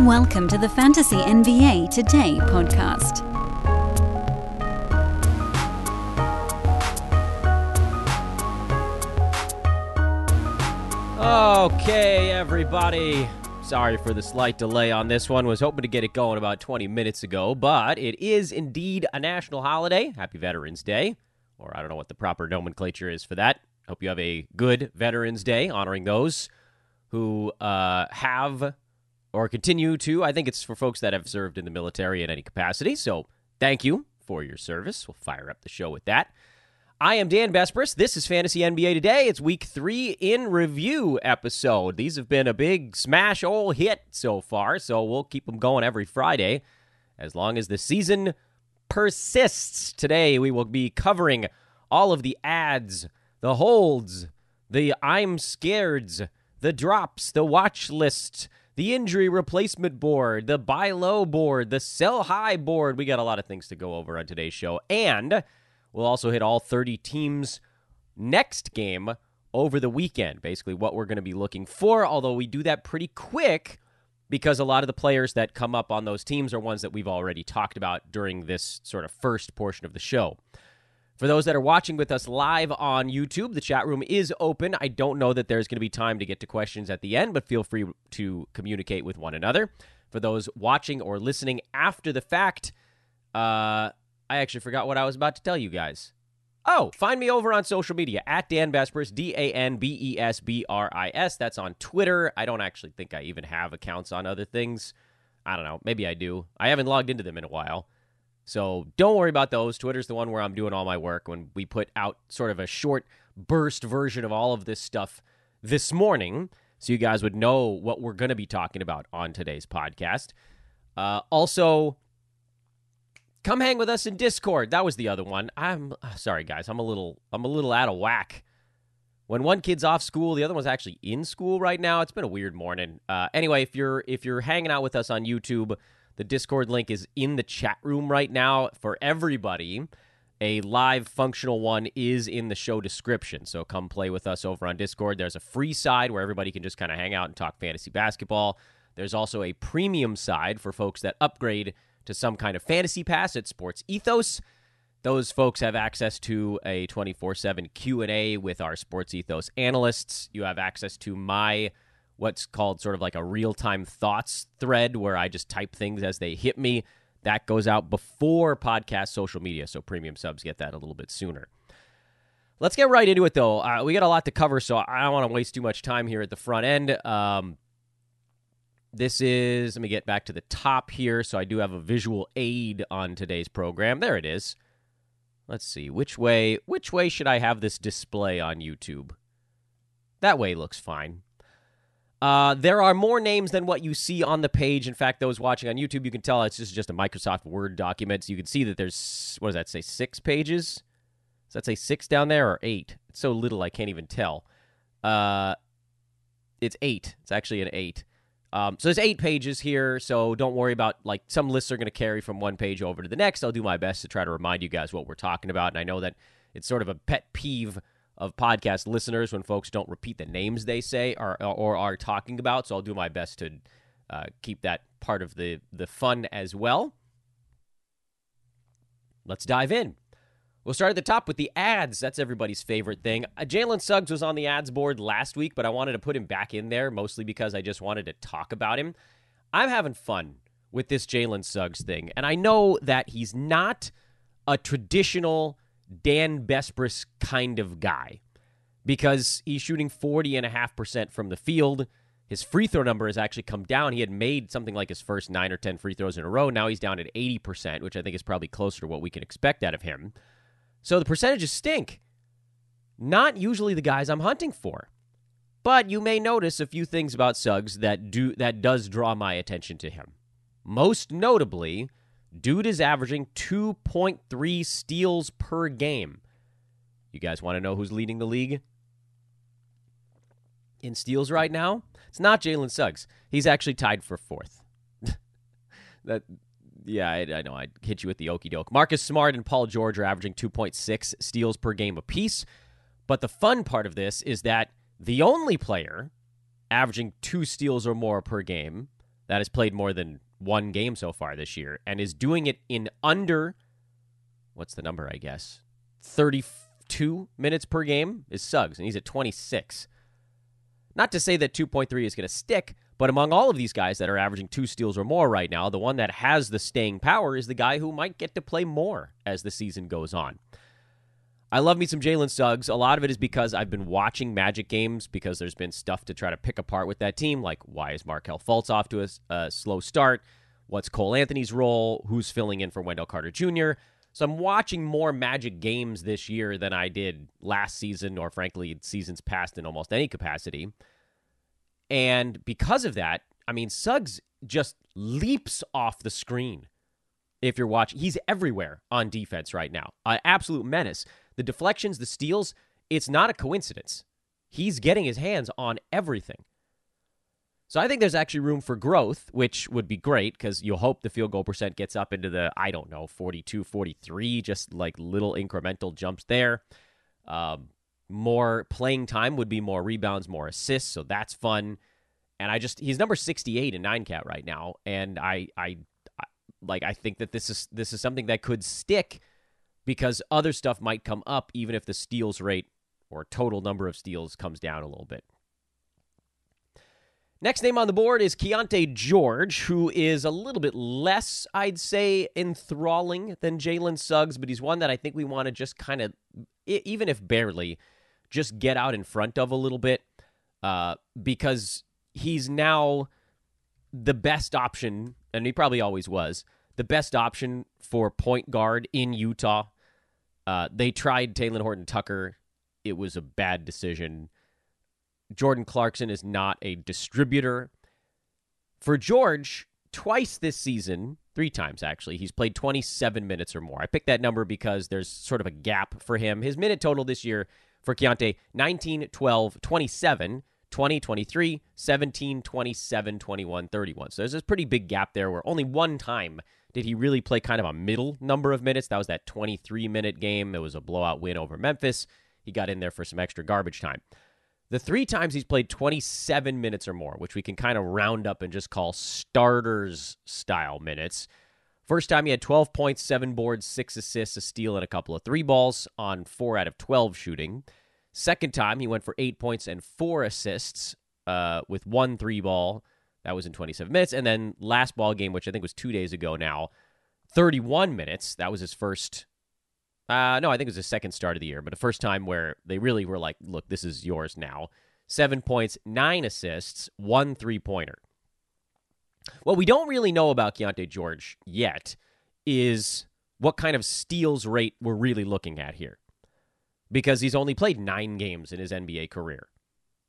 Welcome to the Fantasy NBA Today podcast. Okay, everybody. Sorry for the slight delay on this one. Was hoping to get it going about 20 minutes ago, but it is indeed a national holiday. Happy Veterans Day. Or I don't know what the proper nomenclature is for that. Hope you have a good Veterans Day, honoring those who uh, have or continue to. I think it's for folks that have served in the military in any capacity. So thank you for your service. We'll fire up the show with that. I am Dan Besbris. This is Fantasy NBA Today. It's week three in review episode. These have been a big smash all hit so far, so we'll keep them going every Friday as long as the season persists. Today we will be covering all of the adds, the holds, the I'm scareds, the drops, the watch list, the injury replacement board, the buy low board, the sell high board. We got a lot of things to go over on today's show. And we'll also hit all 30 teams next game over the weekend. Basically, what we're going to be looking for, although we do that pretty quick because a lot of the players that come up on those teams are ones that we've already talked about during this sort of first portion of the show. For those that are watching with us live on YouTube, the chat room is open. I don't know that there's going to be time to get to questions at the end, but feel free to communicate with one another. For those watching or listening after the fact, uh, I actually forgot what I was about to tell you guys. Oh, find me over on social media at Dan Besbris, D A N B E S B R I S. That's on Twitter. I don't actually think I even have accounts on other things. I don't know. Maybe I do. I haven't logged into them in a while. So don't worry about those. Twitter's the one where I'm doing all my work when we put out sort of a short burst version of all of this stuff this morning so you guys would know what we're going to be talking about on today's podcast. Uh, also, come hang with us in Discord. That was the other one. I'm uh, sorry, guys. I'm a little I'm a little out of whack. When one kid's off school, the other one's actually in school right now. It's been a weird morning. Uh, anyway, if you're if you're hanging out with us on YouTube, the Discord link is in the chat room right now for everybody. A live functional one is in the show description. So come play with us over on Discord. There's a free side where everybody can just kind of hang out and talk fantasy basketball. There's also a premium side for folks that upgrade to some kind of fantasy pass at Sports Ethos. Those folks have access to a 24/7 Q&A with our Sports Ethos analysts. You have access to my what's called sort of like a real time thoughts thread where I just type things as they hit me. That goes out before podcast social media, so premium subs get that a little bit sooner. Let's get right into it, though. Uh, we got a lot to cover, so I don't want to waste too much time here at the front end. Um, this is, let me get back to the top here. So I do have a visual aid on today's program. There it is. Let's see which way which way should I have this display on YouTube? That way looks fine. Uh, there are more names than what you see on the page. In fact, those watching on YouTube, you can tell it's just, just a Microsoft Word document. So you can see that there's, what does that say, six pages? Does that say six down there or eight? It's so little I can't even tell. Uh, it's eight. It's actually an eight. Um, so there's eight pages here. So don't worry about like some lists are going to carry from one page over to the next. I'll do my best to try to remind you guys what we're talking about. And I know that it's sort of a pet peeve of podcast listeners when folks don't repeat the names they say or, or are talking about. So I'll do my best to uh, keep that part of the, the fun as well. Let's dive in. We'll start at the top with the adds. That's everybody's favorite thing. Uh, Jalen Suggs was on the adds board last week, but I wanted to put him back in there mostly because I just wanted to talk about him. I'm having fun with this Jalen Suggs thing, and I know that he's not a traditional Dan Besbris kind of guy because he's shooting 40.5% from the field. His free throw number has actually come down. He had made something like his first nine or 10 free throws in a row. Now he's down at 80%, which I think is probably closer to what we can expect out of him. So the percentages stink. Not usually the guys I'm hunting for. But you may notice a few things about Suggs that do that does draw my attention to him. Most notably, Dude is averaging 2.3 steals per game. You guys want to know who's leading the league in steals right now? It's not Jalen Suggs. He's actually tied for fourth. that, yeah, I, I, know. I hit you with the okey doke. Marcus Smart and Paul George are averaging 2.6 steals per game apiece. But the fun part of this is that the only player averaging two steals or more per game that has played more than one game so far this year and is doing it in under what's the number, I guess? 32 minutes per game is Suggs, and he's at 26. Not to say that 2.3 is going to stick, but among all of these guys that are averaging two steals or more right now, the one that has the staying power is the guy who might get to play more as the season goes on. I love me some Jalen Suggs. A lot of it is because I've been watching Magic games because there's been stuff to try to pick apart with that team, like why is Markelle Fultz off to a, a slow start? What's Cole Anthony's role? Who's filling in for Wendell Carter Jr.? So I'm watching more Magic games this year than I did last season, or frankly, seasons past in almost any capacity. And because of that, I mean, Suggs just leaps off the screen if you're watching. He's everywhere on defense right now. An absolute menace. The deflections, the steals, it's not a coincidence. He's getting his hands on everything. So I think there's actually room for growth, which would be great because you'll hope the field goal percent gets up into the, I don't know, 42, 43, just like little incremental jumps there. Um, more playing time would be more rebounds, more assists, so that's fun. And I just he's number 68 in 9 cat right now and I I like I think that this is this is something that could stick because other stuff might come up even if the steals rate or total number of steals comes down a little bit. Next name on the board is Keyonte George, who is a little bit less, I'd say, enthralling than Jalen Suggs, but he's one that I think we want to just kind of, even if barely, just get out in front of a little bit uh, because he's now the best option, and he probably always was, the best option for point guard in Utah. Uh, they tried Talen Horton Tucker. It was a bad decision. Jordan Clarkson is not a distributor. For George, twice this season, three times actually, he's played 27 minutes or more. I picked that number because there's sort of a gap for him. His minute total this year for Keyonte 19, 12, 27, 20, 23, 17, 27, 21, 31. So there's a pretty big gap there where only one time did he really play kind of a middle number of minutes. That was that 23 minute game. It was a blowout win over Memphis. He got in there for some extra garbage time. The three times he's played 27 minutes or more, which we can kind of round up and just call starters style minutes. First time he had 12 points, seven boards, six assists, a steal, and a couple of three balls on four out of 12 shooting. Second time he went for eight points and four assists uh, with one three ball. That was in 27 minutes. And then last ball game, which I think was two days ago now, 31 minutes. That was his first uh, no, I think it was the second start of the year, but the first time where they really were like, look, this is yours now. Seven points, nine assists, one three pointer. What we don't really know about Keyonte George yet is what kind of steals rate we're really looking at here. Because he's only played nine games in his NBA career.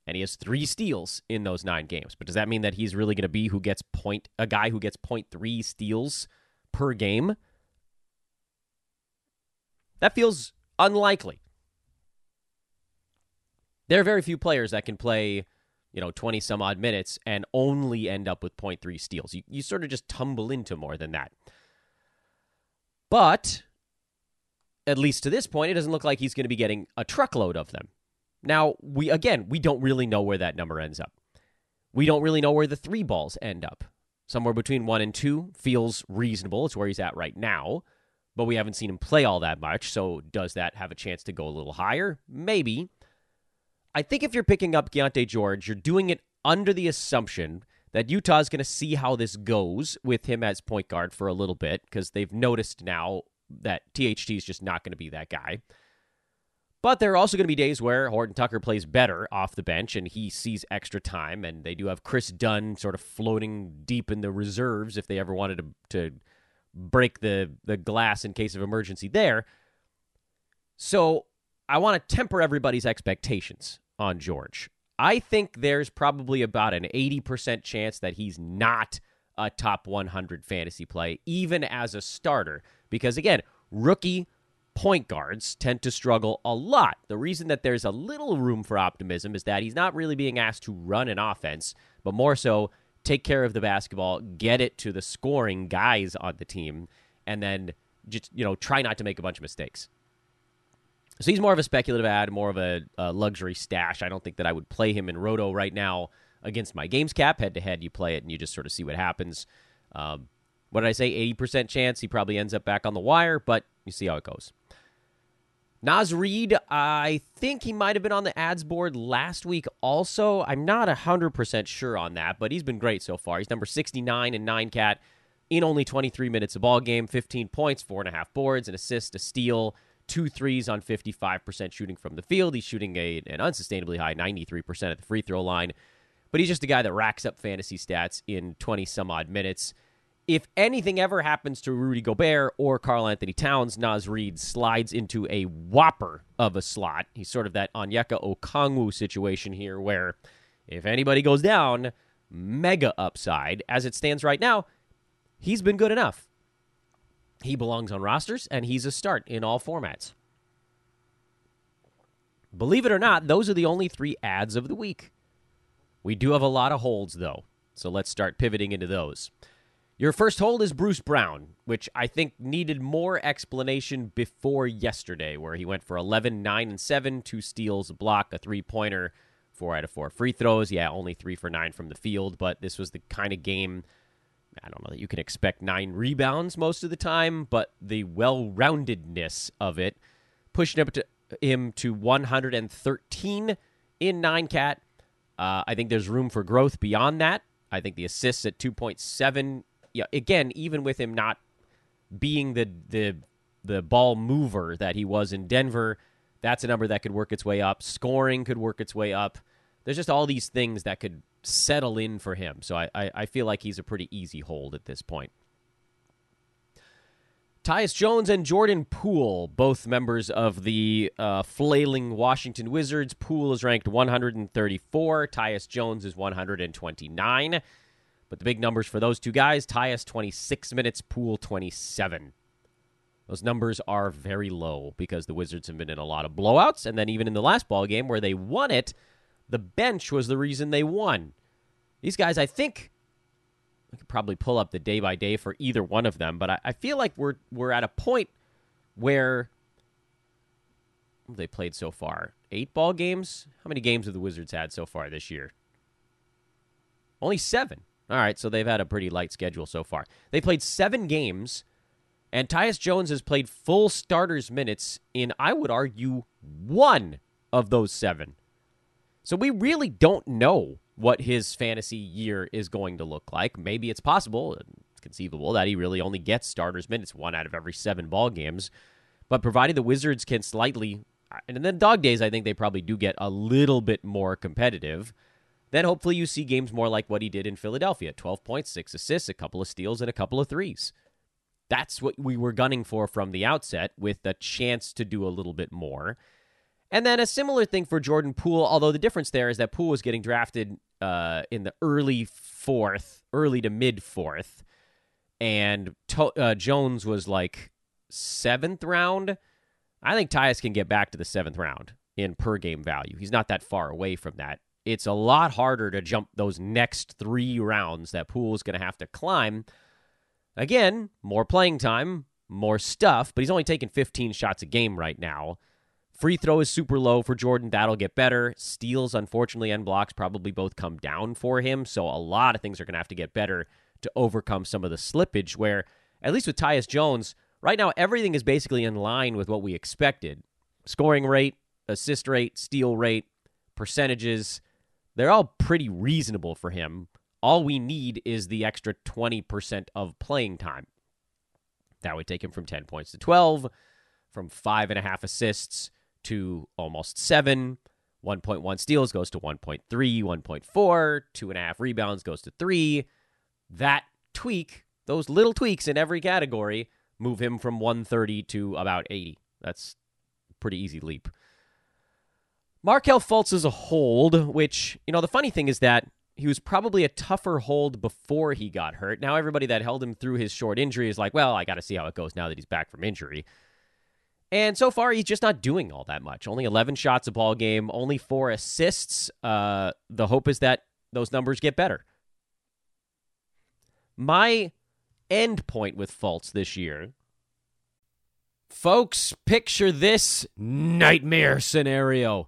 And he has three steals in those nine games. But does that mean that he's really going to be who gets point a guy who gets point three steals per game? That feels unlikely. There are very few players that can play, you know, 20 some odd minutes and only end up with 0.3 steals. You, you sort of just tumble into more than that. But, at least to this point, it doesn't look like he's going to be getting a truckload of them. Now, we again, we don't really know where that number ends up. We don't really know where the three balls end up. Somewhere between one and two feels reasonable. It's where he's at right now but we haven't seen him play all that much. So does that have a chance to go a little higher? Maybe. I think if you're picking up Keyonte George, you're doing it under the assumption that Utah is going to see how this goes with him as point guard for a little bit because they've noticed now that THT is just not going to be that guy. But there are also going to be days where Horton Tucker plays better off the bench and he sees extra time. And they do have Kris Dunn sort of floating deep in the reserves if they ever wanted to, to break the the glass in case of emergency there. So I want to temper everybody's expectations on George. I think there's probably about an 80% chance that he's not a top 100 fantasy play, even as a starter. Because again, rookie point guards tend to struggle a lot. The reason that there's a little room for optimism is that he's not really being asked to run an offense, but more so take care of the basketball, get it to the scoring guys on the team, and then just you know try not to make a bunch of mistakes. So he's more of a speculative add, more of a, a luxury stash. I don't think that I would play him in Roto right now against my games cap head to head. You play it and you just sort of see what happens. Um, what did I say? 80% chance he probably ends up back on the wire, but you see how it goes. Naz Reid, I think he might have been on the adds board last week also. I'm not 100% sure on that, but he's been great so far. He's number 69 in 9 cat in only 23 minutes of ball game, 15 points, four and a half boards, an assist, a steal, two threes on 55% shooting from the field. He's shooting a, an unsustainably high 93% at the free throw line, but he's just a guy that racks up fantasy stats in 20 some odd minutes if anything ever happens to Rudy Gobert or Karl-Anthony Towns, Naz Reid slides into a whopper of a slot. He's sort of that Onyeka Okongwu situation here where if anybody goes down, mega upside. As it stands right now, he's been good enough. He belongs on rosters and he's a start in all formats. Believe it or not, those are the only three adds of the week. We do have a lot of holds though, so let's start pivoting into those. Your first hold is Bruce Brown, which I think needed more explanation before yesterday, where he went for 11, 9, and 7, two steals, a block, a three pointer, four out of four free throws. Yeah, only three for nine from the field, but this was the kind of game. I don't know that you can expect nine rebounds most of the time, but the well roundedness of it pushing up to him to 113 in nine cat. Uh, I think there's room for growth beyond that. I think the assists at 2.7 yeah, again, even with him not being the the the ball mover that he was in Denver, that's a number that could work its way up. Scoring could work its way up. There's just all these things that could settle in for him. So I, I, I feel like he's a pretty easy hold at this point. Tyus Jones and Jordan Poole, both members of the uh, flailing Washington Wizards. Poole is ranked 134. Tyus Jones is 129. But the big numbers for those two guys Tyus 26 minutes, Poole 27. Those numbers are very low because the Wizards have been in a lot of blowouts. And then even in the last ball game where they won it, the bench was the reason they won. These guys, I think, I could probably pull up the day by day for either one of them, but I, I feel like we're we're at a point where they played so far? Eight ball games? How many games have the Wizards had so far this year? Only seven. All right, so they've had a pretty light schedule so far. They played seven games, and Tyus Jones has played full starters minutes in, I would argue, one of those seven. So we really don't know what his fantasy year is going to look like. Maybe it's possible, it's conceivable, that he really only gets starters minutes one out of every seven ball games. But provided the Wizards can slightly, and then dog days, I think they probably do get a little bit more competitive then hopefully you see games more like what he did in Philadelphia 12 points, six assists, a couple of steals, and a couple of threes. That's what we were gunning for from the outset with a chance to do a little bit more. And then a similar thing for Jordan Poole, although the difference there is that Poole was getting drafted uh, in the early fourth, early to mid fourth, and to- uh, Jones was like seventh round. I think Tyus can get back to the seventh round in per game value. He's not that far away from that it's a lot harder to jump those next three rounds that Poole is going to have to climb. Again, more playing time, more stuff, but he's only taking 15 shots a game right now. Free throw is super low for Jordan. That'll get better. Steals, unfortunately, and blocks probably both come down for him. So a lot of things are going to have to get better to overcome some of the slippage. Where, at least with Tyus Jones, right now, everything is basically in line with what we expected scoring rate, assist rate, steal rate, percentages they're all pretty reasonable for him. All we need is the extra 20% of playing time. That would take him from 10 points to 12, from five and a half assists to almost seven. 1.1 steals goes to 1.3, 1.4, two and a half rebounds goes to three. That tweak, those little tweaks in every category, move him from 130 to about 80. That's pretty easy leap. Markelle Fultz is a hold, which, you know, the funny thing is that he was probably a tougher hold before he got hurt. Now, everybody that held him through his short injury is like, well, I got to see how it goes now that he's back from injury. And so far, he's just not doing all that much. Only 11 shots a ball game, only four assists. Uh, the hope is that those numbers get better. My end point with Fultz this year, folks, picture this nightmare scenario.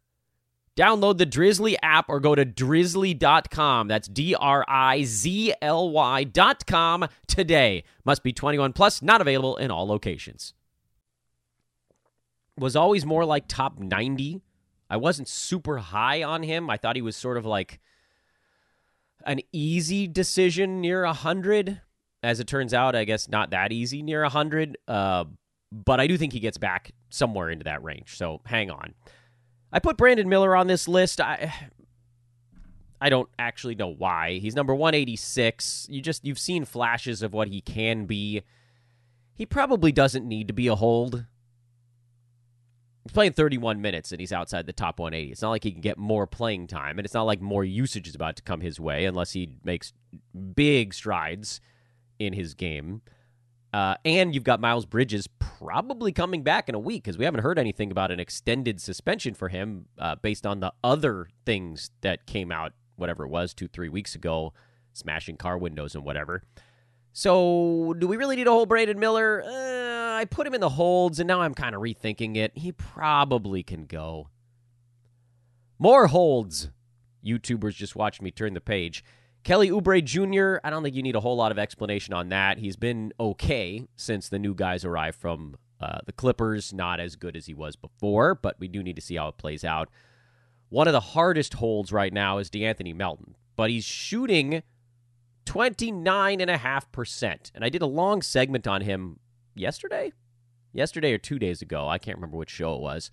Download the Drizly app or go to drizly.com. That's D R I Z L Y.com today. Must be 21 plus, not available in all locations. Was always more like top 90. I wasn't super high on him. I thought he was sort of like an easy decision near 100. As it turns out, I guess not that easy near 100. Uh, but I do think he gets back somewhere into that range. So hang on. I put Brandon Miller on this list. I I don't actually know why. He's number 186. You just you've seen flashes of what he can be. He probably doesn't need to be a hold. He's playing 31 minutes and he's outside the top 180. It's not like he can get more playing time, and it's not like more usage is about to come his way unless he makes big strides in his game. Uh, and you've got Miles Bridges probably coming back in a week because we haven't heard anything about an extended suspension for him uh, based on the other things that came out, whatever it was, two, three weeks ago, smashing car windows and whatever. So, do we really need a whole Brandon Miller? Uh, I put him in the holds, and now I'm kind of rethinking it. He probably can go. More holds. YouTubers just watched me turn the page. Kelly Oubre Jr., I don't think you need a whole lot of explanation on that. He's been okay since the new guys arrived from uh, the Clippers. Not as good as he was before, but we do need to see how it plays out. One of the hardest holds right now is DeAnthony Melton, but he's shooting 29.5%. And I did a long segment on him yesterday? Yesterday or two days ago. I can't remember which show it was.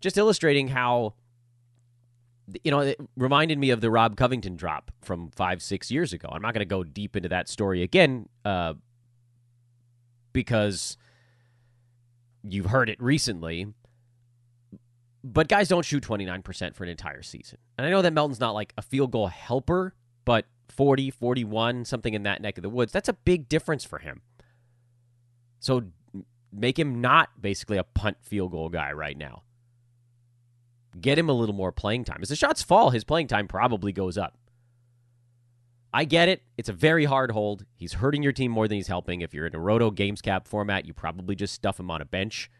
Just illustrating how you know, it reminded me of the Rob Covington drop from five, six years ago. I'm not going to go deep into that story again uh, because you've heard it recently. But guys don't shoot 29% for an entire season. And I know that Melton's not like a field goal helper, but 40, 41, something in that neck of the woods, that's a big difference for him. So make him not basically a punt field goal guy right now get him a little more playing time. As the shots fall, his playing time probably goes up. I get it. It's a very hard hold. He's hurting your team more than he's helping. If you're in a roto games cap format, you probably just stuff him on a bench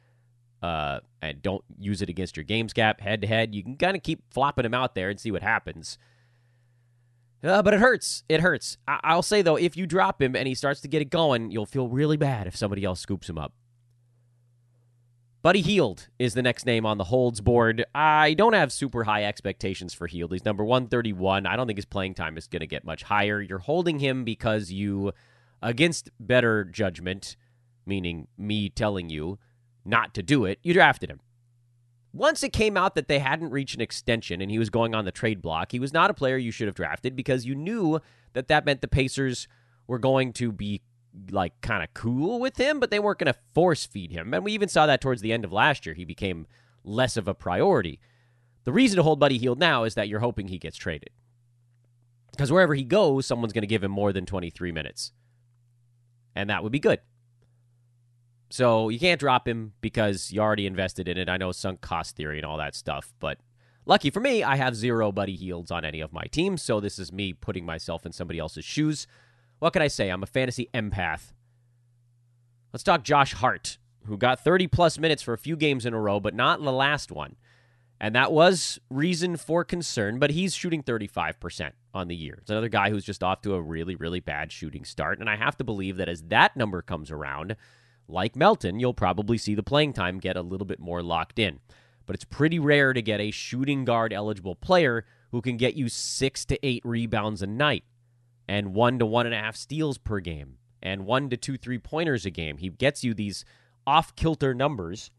uh, and don't use it against your games cap head to head. You can kind of keep flopping him out there and see what happens. Uh, but it hurts. It hurts. I- will say, though, if you drop him and he starts to get it going, you'll feel really bad if somebody else scoops him up. Buddy Hield is the next name on the holds board. I don't have super high expectations for Hield. He's number 131. I don't think his playing time is going to get much higher. You're holding him because you, against better judgment, meaning me telling you not to do it, you drafted him. Once it came out that they hadn't reached an extension and he was going on the trade block, he was not a player you should have drafted because you knew that that meant the Pacers were going to be like kind of cool with him, but they weren't going to force feed him. And we even saw that towards the end of last year. He became less of a priority. The reason to hold Buddy Hield now is that you're hoping he gets traded. Because wherever he goes, someone's going to give him more than 23 minutes. And that would be good. So you can't drop him because you already invested in it. I know sunk cost theory and all that stuff, but lucky for me, I have zero Buddy Hields on any of my teams. So this is me putting myself in somebody else's shoes. What can I say? I'm a fantasy empath. Let's talk Josh Hart, who got 30 plus minutes for a few games in a row, but not the last one. And that was reason for concern, but he's shooting 35% on the year. It's another guy who's just off to a really, really bad shooting start. And I have to believe that as that number comes around, like Melton, you'll probably see the playing time get a little bit more locked in. But it's pretty rare to get a shooting guard eligible player who can get you six to eight rebounds a night and one to one and a half steals per game. and one to two three pointers a game. He gets you these off kilter numbers.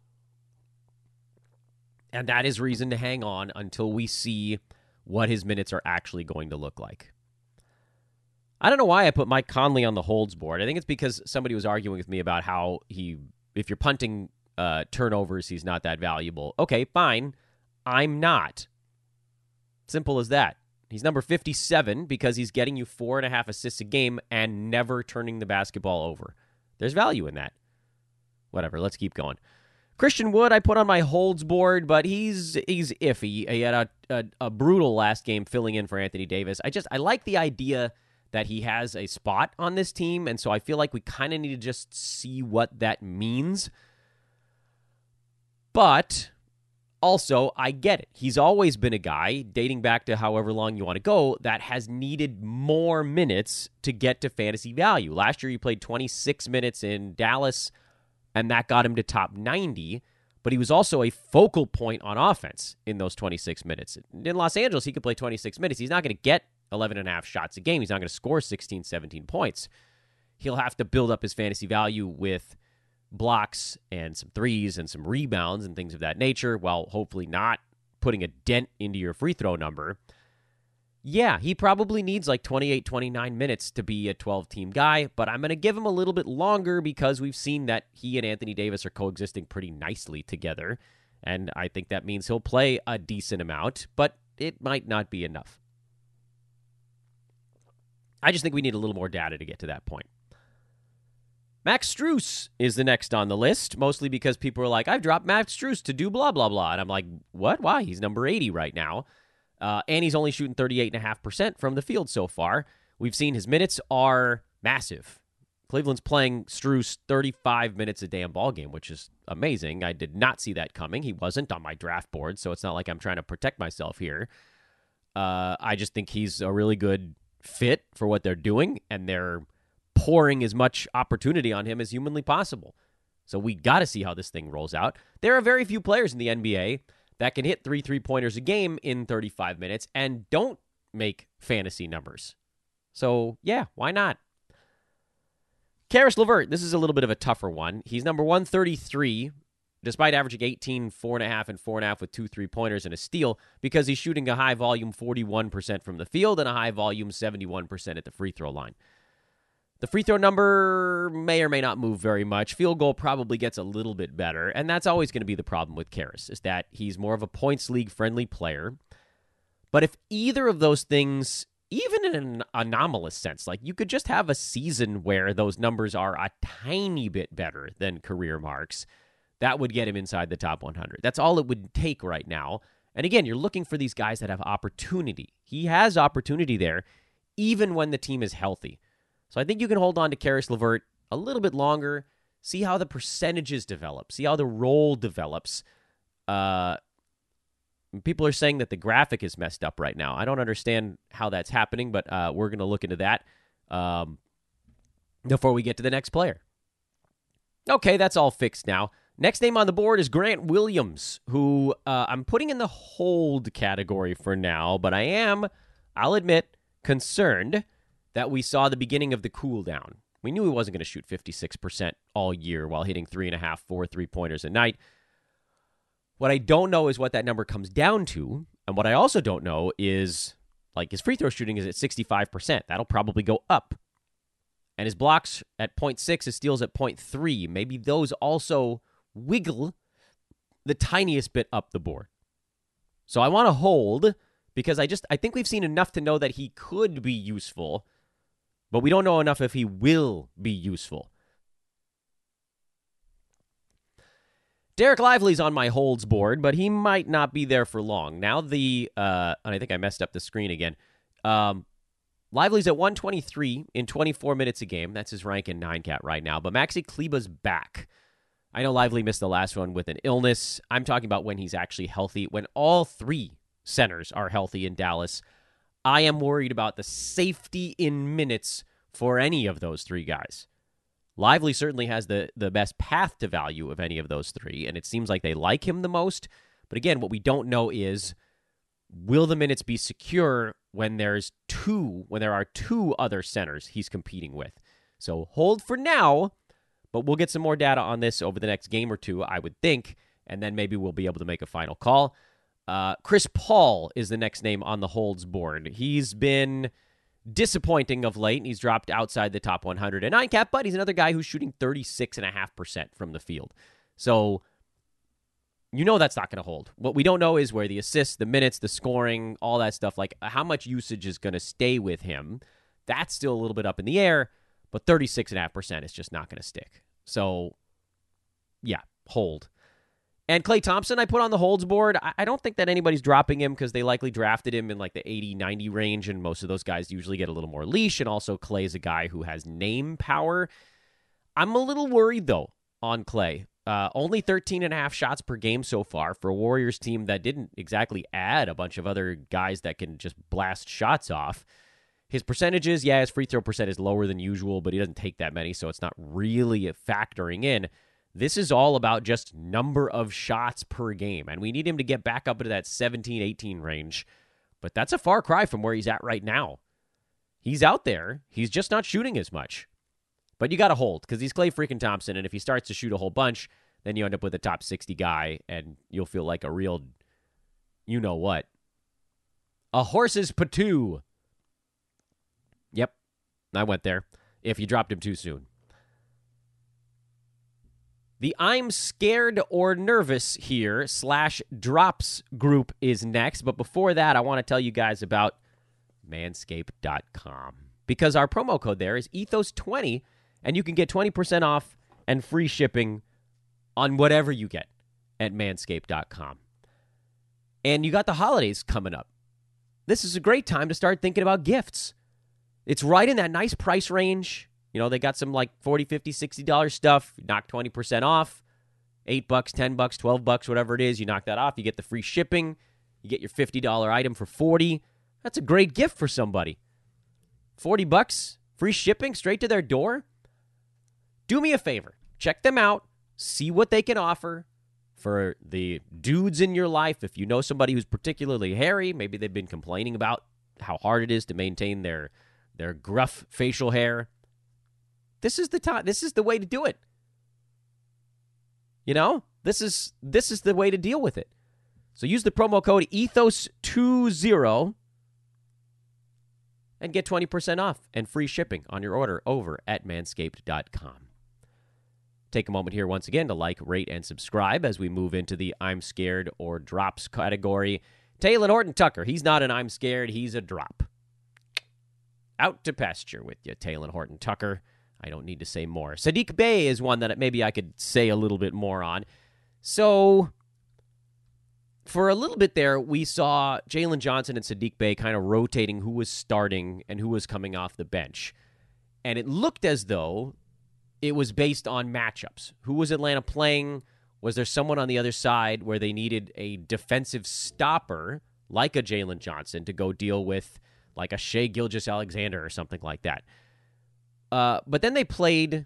And that is reason to hang on until we see what his minutes are actually going to look like. I don't know why I put Mike Conley on the holds board. I think it's because somebody was arguing with me about how he, if you're punting uh, turnovers, he's not that valuable. Okay, fine. I'm not. Simple as that. He's number 57 because he's getting you four and a half assists a game and never turning the basketball over. There's value in that. Whatever, let's keep going. Christian Wood, I put on my holds board, but he's he's iffy. He had a, a, a brutal last game filling in for Anthony Davis. I just I like the idea that he has a spot on this team, and so I feel like we kind of need to just see what that means. But also, I get it. He's always been a guy, dating back to however long you want to go, that has needed more minutes to get to fantasy value. Last year, he played 26 minutes in Dallas, and that got him to top 90. But he was also a focal point on offense in those 26 minutes. In Los Angeles, he could play 26 minutes. He's not going to get 11 and a half shots a game. He's not going to score 16, 17 points. He'll have to build up his fantasy value with blocks and some threes and some rebounds and things of that nature while hopefully not putting a dent into your free throw number. Yeah, he probably needs like 28, 29 minutes to be a 12 team guy, but I'm going to give him a little bit longer because we've seen that he and Anthony Davis are coexisting pretty nicely together. And I think that means he'll play a decent amount, but it might not be enough. I just think we need a little more data to get to that point. Max Strus is the next on the list, mostly because people are like, I've dropped Max Strus to do blah, blah, blah. And I'm like, what? Why? He's number 80 right now. Uh, and he's only shooting 38.5% from the field so far. We've seen his minutes are massive. Cleveland's playing Strus 35 minutes a damn ball game, which is amazing. I did not see that coming. He wasn't on my draft board, so it's not like I'm trying to protect myself here. Uh, I just think he's a really good fit for what they're doing, and they're pouring as much opportunity on him as humanly possible. So we got to see how this thing rolls out. There are very few players in the NBA that can hit three three pointers a game in 35 minutes and don't make fantasy numbers. So, yeah, why not? Caris LeVert, this is a little bit of a tougher one. He's number 133, despite averaging 18, 4.5, and 4.5 with two three pointers and a steal, because he's shooting a high volume 41% from the field and a high volume 71% at the free throw line. The free throw number may or may not move very much. Field goal probably gets a little bit better, and that's always going to be the problem with Caris is that he's more of a points league friendly player. But if either of those things, even in an anomalous sense, like you could just have a season where those numbers are a tiny bit better than career marks, that would get him inside the top 100. That's all it would take right now. And again, you're looking for these guys that have opportunity. He has opportunity there, even when the team is healthy. So I think you can hold on to Caris LeVert a little bit longer, see how the percentages develop, see how the role develops. Uh, people are saying that the graphic is messed up right now. I don't understand how that's happening, but uh, we're going to look into that um, before we get to the next player. Okay, that's all fixed now. Next name on the board is Grant Williams, who uh, I'm putting in the hold category for now, but I am, I'll admit, concerned that we saw the beginning of the cool down. We knew he wasn't going to shoot 56% all year while hitting three and a half, four three pointers a night. What I don't know is what that number comes down to. And what I also don't know is like his free throw shooting is at 65%. That'll probably go up. And his blocks at 0.6, his steals at 0.3. Maybe those also wiggle the tiniest bit up the board. So I want to hold because I just I think we've seen enough to know that he could be useful but we don't know enough if he will be useful. Dereck Lively's on my holds board, but he might not be there for long. Now the uh, and I think I messed up the screen again. Um, Lively's at 123 in 24 minutes a game. That's his rank in nine cat right now. But Maxi Kleber's back. I know Lively missed the last one with an illness. I'm talking about when he's actually healthy. When all three centers are healthy in Dallas, I am worried about the safety in minutes for any of those three guys. Lively certainly has the, the best path to value of any of those three, and it seems like they like him the most. But again, what we don't know is will the minutes be secure when there's two, when there are two other centers he's competing with? So hold for now, but we'll get some more data on this over the next game or two, I would think, and then maybe we'll be able to make a final call. Uh, Chris Paul is the next name on the holds board. He's been disappointing of late, and he's dropped outside the top 100 and nine cap, but he's another guy who's shooting 36.5% from the field. So you know that's not going to hold. What we don't know is where the assists, the minutes, the scoring, all that stuff, like how much usage is going to stay with him. That's still a little bit up in the air, but 36.5% is just not going to stick. So, yeah, hold. And Klay Thompson, I put on the holds board. I don't think that anybody's dropping him because they likely drafted him in like the 80, 90 range, and most of those guys usually get a little more leash. And also, Klay is a guy who has name power. I'm a little worried, though, on Klay. Uh, only 13 and a half shots per game so far for a Warriors team that didn't exactly add a bunch of other guys that can just blast shots off. His percentages, yeah, his free throw percent is lower than usual, but he doesn't take that many, so it's not really factoring in. This is all about just number of shots per game, and we need him to get back up into that 17 18 range. But that's a far cry from where he's at right now. He's out there, he's just not shooting as much. But you got to hold because he's Klay freaking Thompson, and if he starts to shoot a whole bunch, then you end up with a top 60 guy, and you'll feel like a real, you know what. A horse's patoo. Yep, I went there. If you dropped him too soon. The I'm scared or nervous here slash drops group is next. But before that, I want to tell you guys about manscaped.com because our promo code there is ethos20 and you can get 20% off and free shipping on whatever you get at manscaped.com. And you got the holidays coming up. This is a great time to start thinking about gifts. It's right in that nice price range. You know, they got some like 40, 50, 60 dollar stuff, knock 20% off. 8 bucks, 10 bucks, 12 bucks, whatever it is, you knock that off, you get the free shipping. You get your $50 item for 40. That's a great gift for somebody. 40 bucks, free shipping straight to their door do me a favor check them out, see what they can offer for the dudes in your life. If you know somebody who's particularly hairy, maybe they've been complaining about how hard it is to maintain their their gruff facial hair. This is the time. This is the way to do it. You know, this is this is the way to deal with it. So use the promo code ethos20 and get 20% off and free shipping on your order over at manscaped.com. Take a moment here once again to like, rate, and subscribe as we move into the I'm scared or drops category. Talen Horton Tucker, he's not an I'm scared, he's a drop. Out to pasture with you, Talen Horton Tucker. I don't need to say more. Saddiq Bey is one that maybe I could say a little bit more on. So, for a little bit there, we saw Jalen Johnson and Saddiq Bey kind of rotating who was starting and who was coming off the bench. And it looked as though it was based on matchups. Who was Atlanta playing? Was there someone on the other side where they needed a defensive stopper like a Jalen Johnson to go deal with like a Shai Gilgeous-Alexander or something like that? Uh, but then they played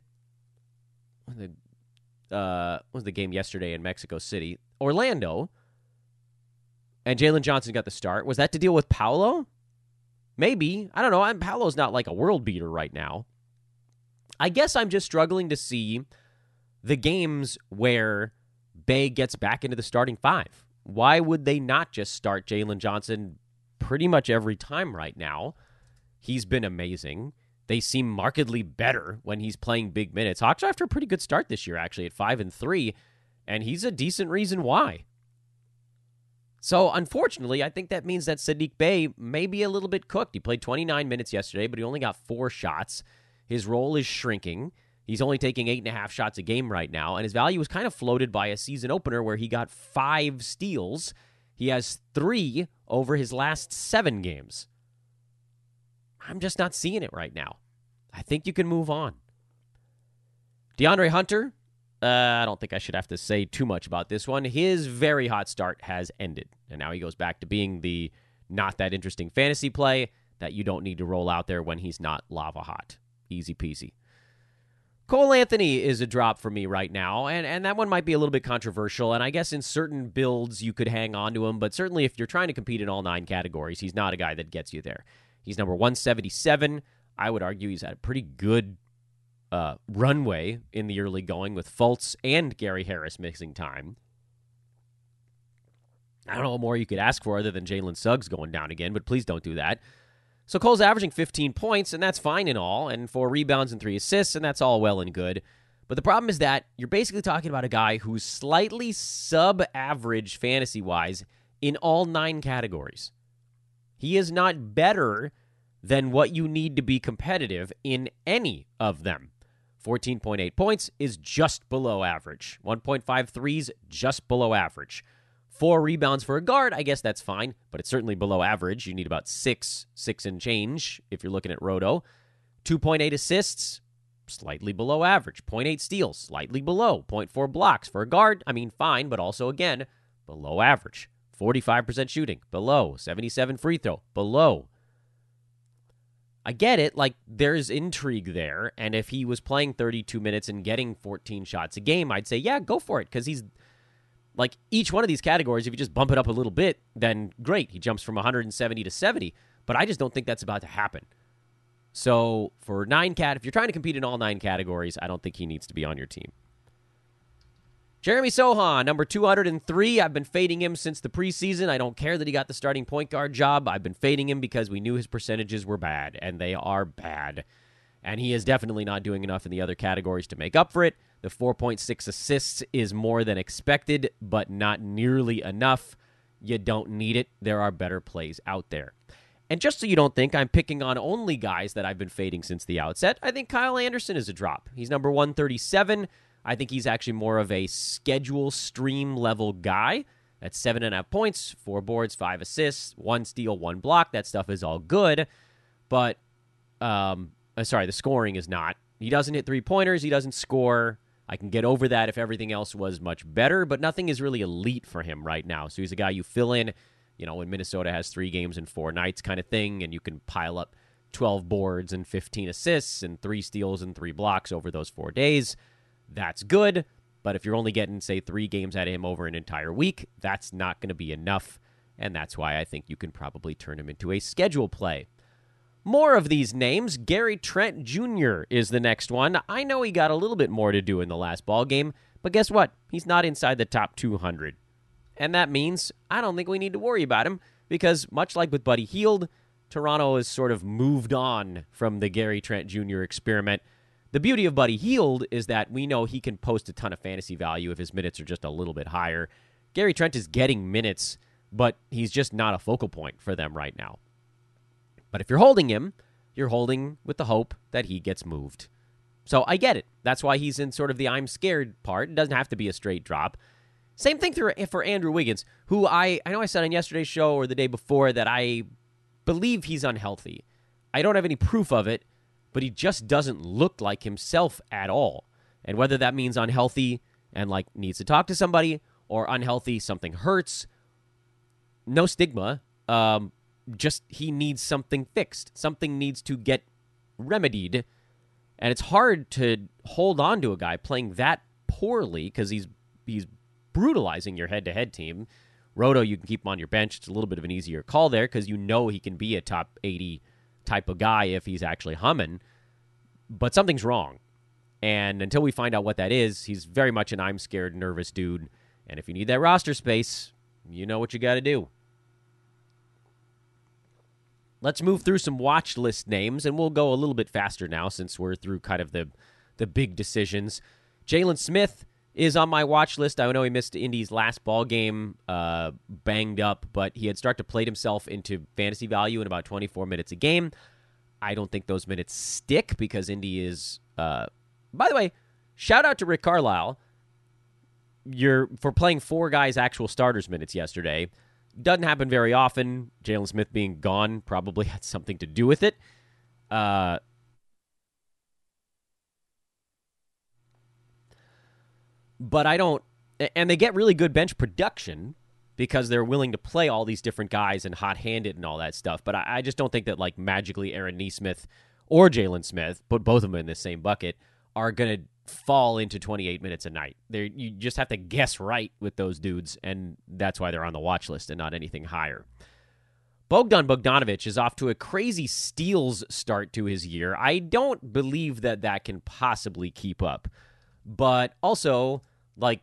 the uh, was the game yesterday in Mexico City, Orlando, and Jalen Johnson got the start. Was that to deal with Paolo? Maybe I don't know. I'm, Paolo's not like a world beater right now. I guess I'm just struggling to see the games where Bey gets back into the starting five. Why would they not just start Jalen Johnson pretty much every time right now? He's been amazing. They seem markedly better when he's playing big minutes. Hawks after a pretty good start this year, actually, at five and three, and he's a decent reason why. So, unfortunately, I think that means that Saddiq Bey may be a little bit cooked. He played 29 minutes yesterday, but he only got four shots. His role is shrinking. He's only taking eight and a half shots a game right now, and his value was kind of floated by a season opener where he got five steals. He has three over his last seven games. I'm just not seeing it right now. I think you can move on. DeAndre Hunter, uh, I don't think I should have to say too much about this one. His very hot start has ended, and now he goes back to being the not that interesting fantasy play that you don't need to roll out there when he's not lava hot. Easy peasy. Cole Anthony is a drop for me right now, and, and that one might be a little bit controversial. And I guess in certain builds you could hang on to him, but certainly if you're trying to compete in all nine categories, he's not a guy that gets you there. He's number 177. I would argue he's had a pretty good uh, runway in the early going with Fultz and Gary Harris missing time. I don't know what more you could ask for other than Jalen Suggs going down again, but please don't do that. So Cole's averaging 15 points, and that's fine and all, and four rebounds and three assists, and that's all well and good. But the problem is that you're basically talking about a guy who's slightly sub average fantasy wise in all nine categories. He is not better than what you need to be competitive in any of them. 14.8 points is just below average. 1.5 threes, just below average. Four rebounds for a guard, I guess that's fine, but it's certainly below average. You need about six, six and change if you're looking at Roto. 2.8 assists, slightly below average. 0.8 steals, slightly below. 0.4 blocks for a guard, I mean, fine, but also, again, below average. 45% shooting, below. 77 free throw, below. I get it. Like, there's intrigue there. And if he was playing 32 minutes and getting 14 shots a game, I'd say, yeah, go for it. Because he's like each one of these categories, if you just bump it up a little bit, then great. He jumps from 170 to 70. But I just don't think that's about to happen. So for nine cat, if you're trying to compete in all nine categories, I don't think he needs to be on your team. Jeremy Sochan, number 203. I've been fading him since the preseason. I don't care that he got the starting point guard job. I've been fading him because we knew his percentages were bad, and they are bad. And he is definitely not doing enough in the other categories to make up for it. The 4.6 assists is more than expected, but not nearly enough. You don't need it. There are better plays out there. And just so you don't think I'm picking on only guys that I've been fading since the outset, I think Kyle Anderson is a drop. He's number 137. I think he's actually more of a schedule stream level guy. That's seven and a half points, four boards, five assists, one steal, one block. That stuff is all good. But, um, uh, sorry, the scoring is not. He doesn't hit three pointers. He doesn't score. I can get over that if everything else was much better, but nothing is really elite for him right now. So he's a guy you fill in, you know, when Minnesota has three games in four nights kind of thing, and you can pile up 12 boards and 15 assists and three steals and three blocks over those four days that's good. But if you're only getting, say, three games out of him over an entire week, that's not going to be enough. And that's why I think you can probably turn him into a schedule play. More of these names. Gary Trent Jr. is the next one. I know he got a little bit more to do in the last ball game, but guess what? He's not inside the top 200. And that means I don't think we need to worry about him because, much like with Buddy Hield, Toronto has sort of moved on from the Gary Trent Jr. experiment the beauty of Buddy Hield is that we know he can post a ton of fantasy value if his minutes are just a little bit higher. Gary Trent is getting minutes, but he's just not a focal point for them right now. But if you're holding him, you're holding with the hope that he gets moved. So I get it. That's why he's in sort of the I'm scared part. It doesn't have to be a straight drop. Same thing for Andrew Wiggins, who I, I know I said on yesterday's show or the day before that I believe he's unhealthy. I don't have any proof of it, but he just doesn't look like himself at all. And whether that means unhealthy and like needs to talk to somebody or unhealthy, something hurts, no stigma. Um, just he needs something fixed. Something needs to get remedied. And it's hard to hold on to a guy playing that poorly because he's he's brutalizing your head-to-head team. Roto, you can keep him on your bench. It's a little bit of an easier call there because you know he can be a top 80 type of guy if he's actually humming. But something's wrong. And until we find out what that is, he's very much an I'm scared, nervous dude. And if you need that roster space, you know what you got to do. Let's move through some watch list names, and we'll go a little bit faster now since we're through kind of the the big decisions. Jalen Smith is on my watch list. I know he missed Indy's last ball game, uh, banged up, but he had started to play himself into fantasy value in about 24 minutes a game. I don't think those minutes stick because Indy is. Uh, by the way, shout out to Rick Carlisle. You're for playing four guys actual starters minutes yesterday. Doesn't happen very often. Jalen Smith being gone probably had something to do with it. Uh, but I don't. And they get really good bench production because they're willing to play all these different guys and hot handed and all that stuff. But I, I, just don't think that like magically Aaron Nesmith or Jalen Smith, put both of them in the same bucket, are to fall into 28 minutes a night. They you just have to guess right with those dudes, and that's why they're on the watch list and not anything higher. Bogdan Bogdanovich is off to a crazy steals start to his year. I don't believe that that can possibly keep up. But also, like,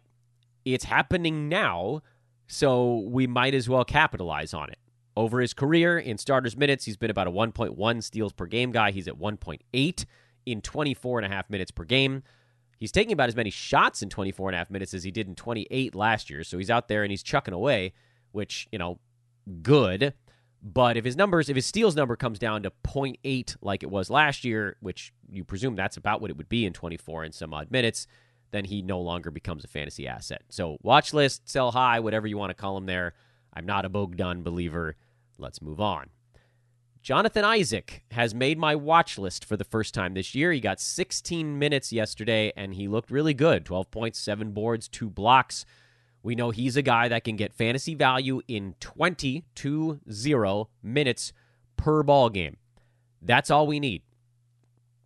it's happening now, so we might as well capitalize on it. Over his career in starters minutes, he's been about a 1.1 steals per game guy. He's at 1.8 in 24 and a half minutes per game. He's taking about as many shots in 24 and a half minutes as he did in 28 last year. So he's out there and he's chucking away, which, you know, good. But if his numbers, if his steals number comes down to 0.8 like it was last year, which you presume that's about what it would be in 24 and some odd minutes, then he no longer becomes a fantasy asset. So watch list, sell high, whatever you want to call him there. I'm not a Bogdan believer. Let's move on. Jonathan Isaac has made my watch list for the first time this year. He got 16 minutes yesterday and he looked really good 12 points, seven boards, two blocks. We know he's a guy that can get fantasy value in 20 to 0 minutes per ball game. That's all we need.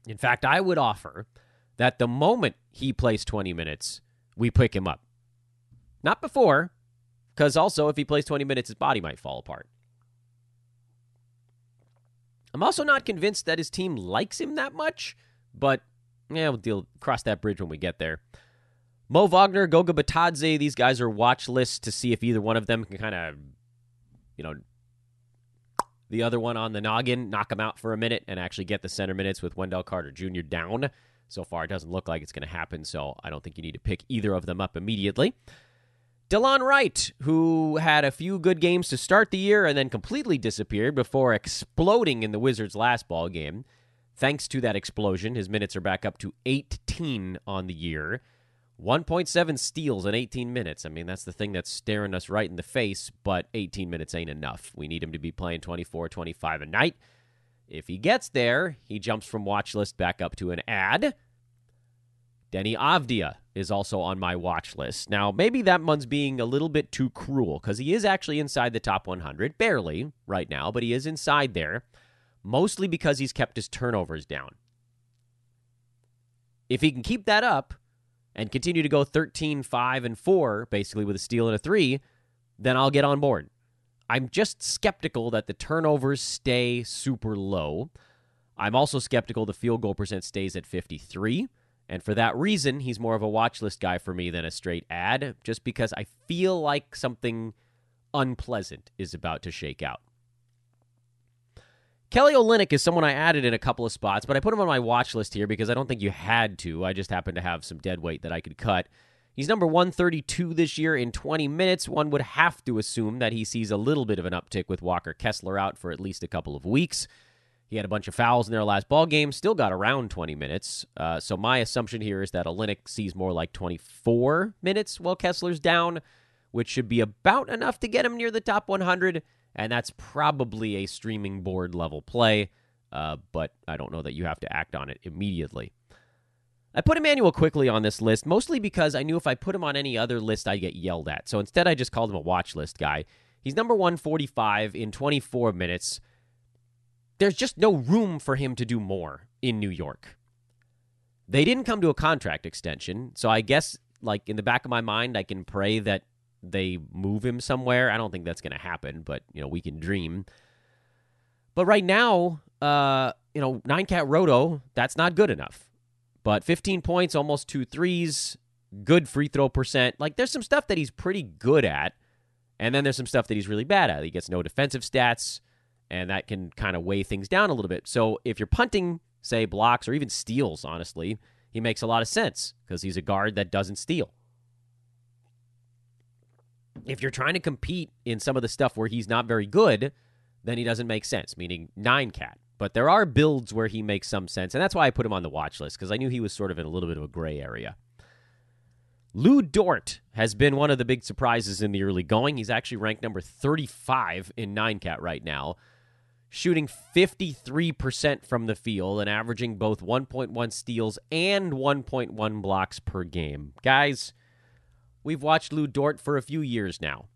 In fact, I would offer that the moment he plays 20 minutes, we pick him up. Not before, because also if he plays 20 minutes, his body might fall apart. I'm also not convinced that his team likes him that much, but yeah, we'll deal cross that bridge when we get there. Mo Wagner, Goga Bitadze, these guys are watch lists to see if either one of them can kind of, you know, the other one on the noggin, knock him out for a minute, and actually get the center minutes with Wendell Carter Jr. down. So far, it doesn't look like it's going to happen, so I don't think you need to pick either of them up immediately. Delon Wright, who had a few good games to start the year and then completely disappeared before exploding in the Wizards' last ball game. Thanks to that explosion, his minutes are back up to 18 on the year. 1.7 steals in 18 minutes. I mean, that's the thing that's staring us right in the face, but 18 minutes ain't enough. We need him to be playing 24, 25 a night. If he gets there, he jumps from watch list back up to an add. Deni Avdija is also on my watch list. Now, maybe that one's being a little bit too cruel because he is actually inside the top 100, barely right now, but he is inside there, mostly because he's kept his turnovers down. If he can keep that up and continue to go 13, 5, and 4, basically with a steal and a 3, then I'll get on board. I'm just skeptical that the turnovers stay super low. I'm also skeptical the field goal percent stays at 53. And for that reason, he's more of a watch list guy for me than a straight add, just because I feel like something unpleasant is about to shake out. Kelly Olynyk is someone I added in a couple of spots, but I put him on my watch list here because I don't think you had to. I just happen to have some dead weight that I could cut. He's number 132 this year in 20 minutes. One would have to assume that he sees a little bit of an uptick with Walker Kessler out for at least a couple of weeks. He had a bunch of fouls in their last ball game, still got around 20 minutes. Uh, so my assumption here is that Olynyk sees more like 24 minutes while Kessler's down, which should be about enough to get him near the top 100. And that's probably a streaming board level play, uh, but I don't know that you have to act on it immediately. I put Immanuel Quickley on this list mostly because I knew if I put him on any other list, I'd get yelled at. So instead, I just called him a watch list guy. He's number 145 in 24 minutes there's just no room for him to do more in New York. They didn't come to a contract extension, so I guess like in the back of my mind I can pray that they move him somewhere. I don't think that's going to happen, but you know, we can dream. But right now, uh, you know, 9 cat roto, that's not good enough. But 15 points, almost two threes, good free throw percent. Like there's some stuff that he's pretty good at. And then there's some stuff that he's really bad at. He gets no defensive stats and that can kind of weigh things down a little bit. So if you're punting, say, blocks or even steals, honestly, he makes a lot of sense because he's a guard that doesn't steal. If you're trying to compete in some of the stuff where he's not very good, then he doesn't make sense, meaning nine cat. But there are builds where he makes some sense, and that's why I put him on the watch list because I knew he was sort of in a little bit of a gray area. Lu Dort has been one of the big surprises in the early going. He's actually ranked number 35 in 9 cat right now shooting 53% from the field and averaging both 1.1 steals and 1.1 blocks per game. Guys, we've watched Lu Dort for a few years now.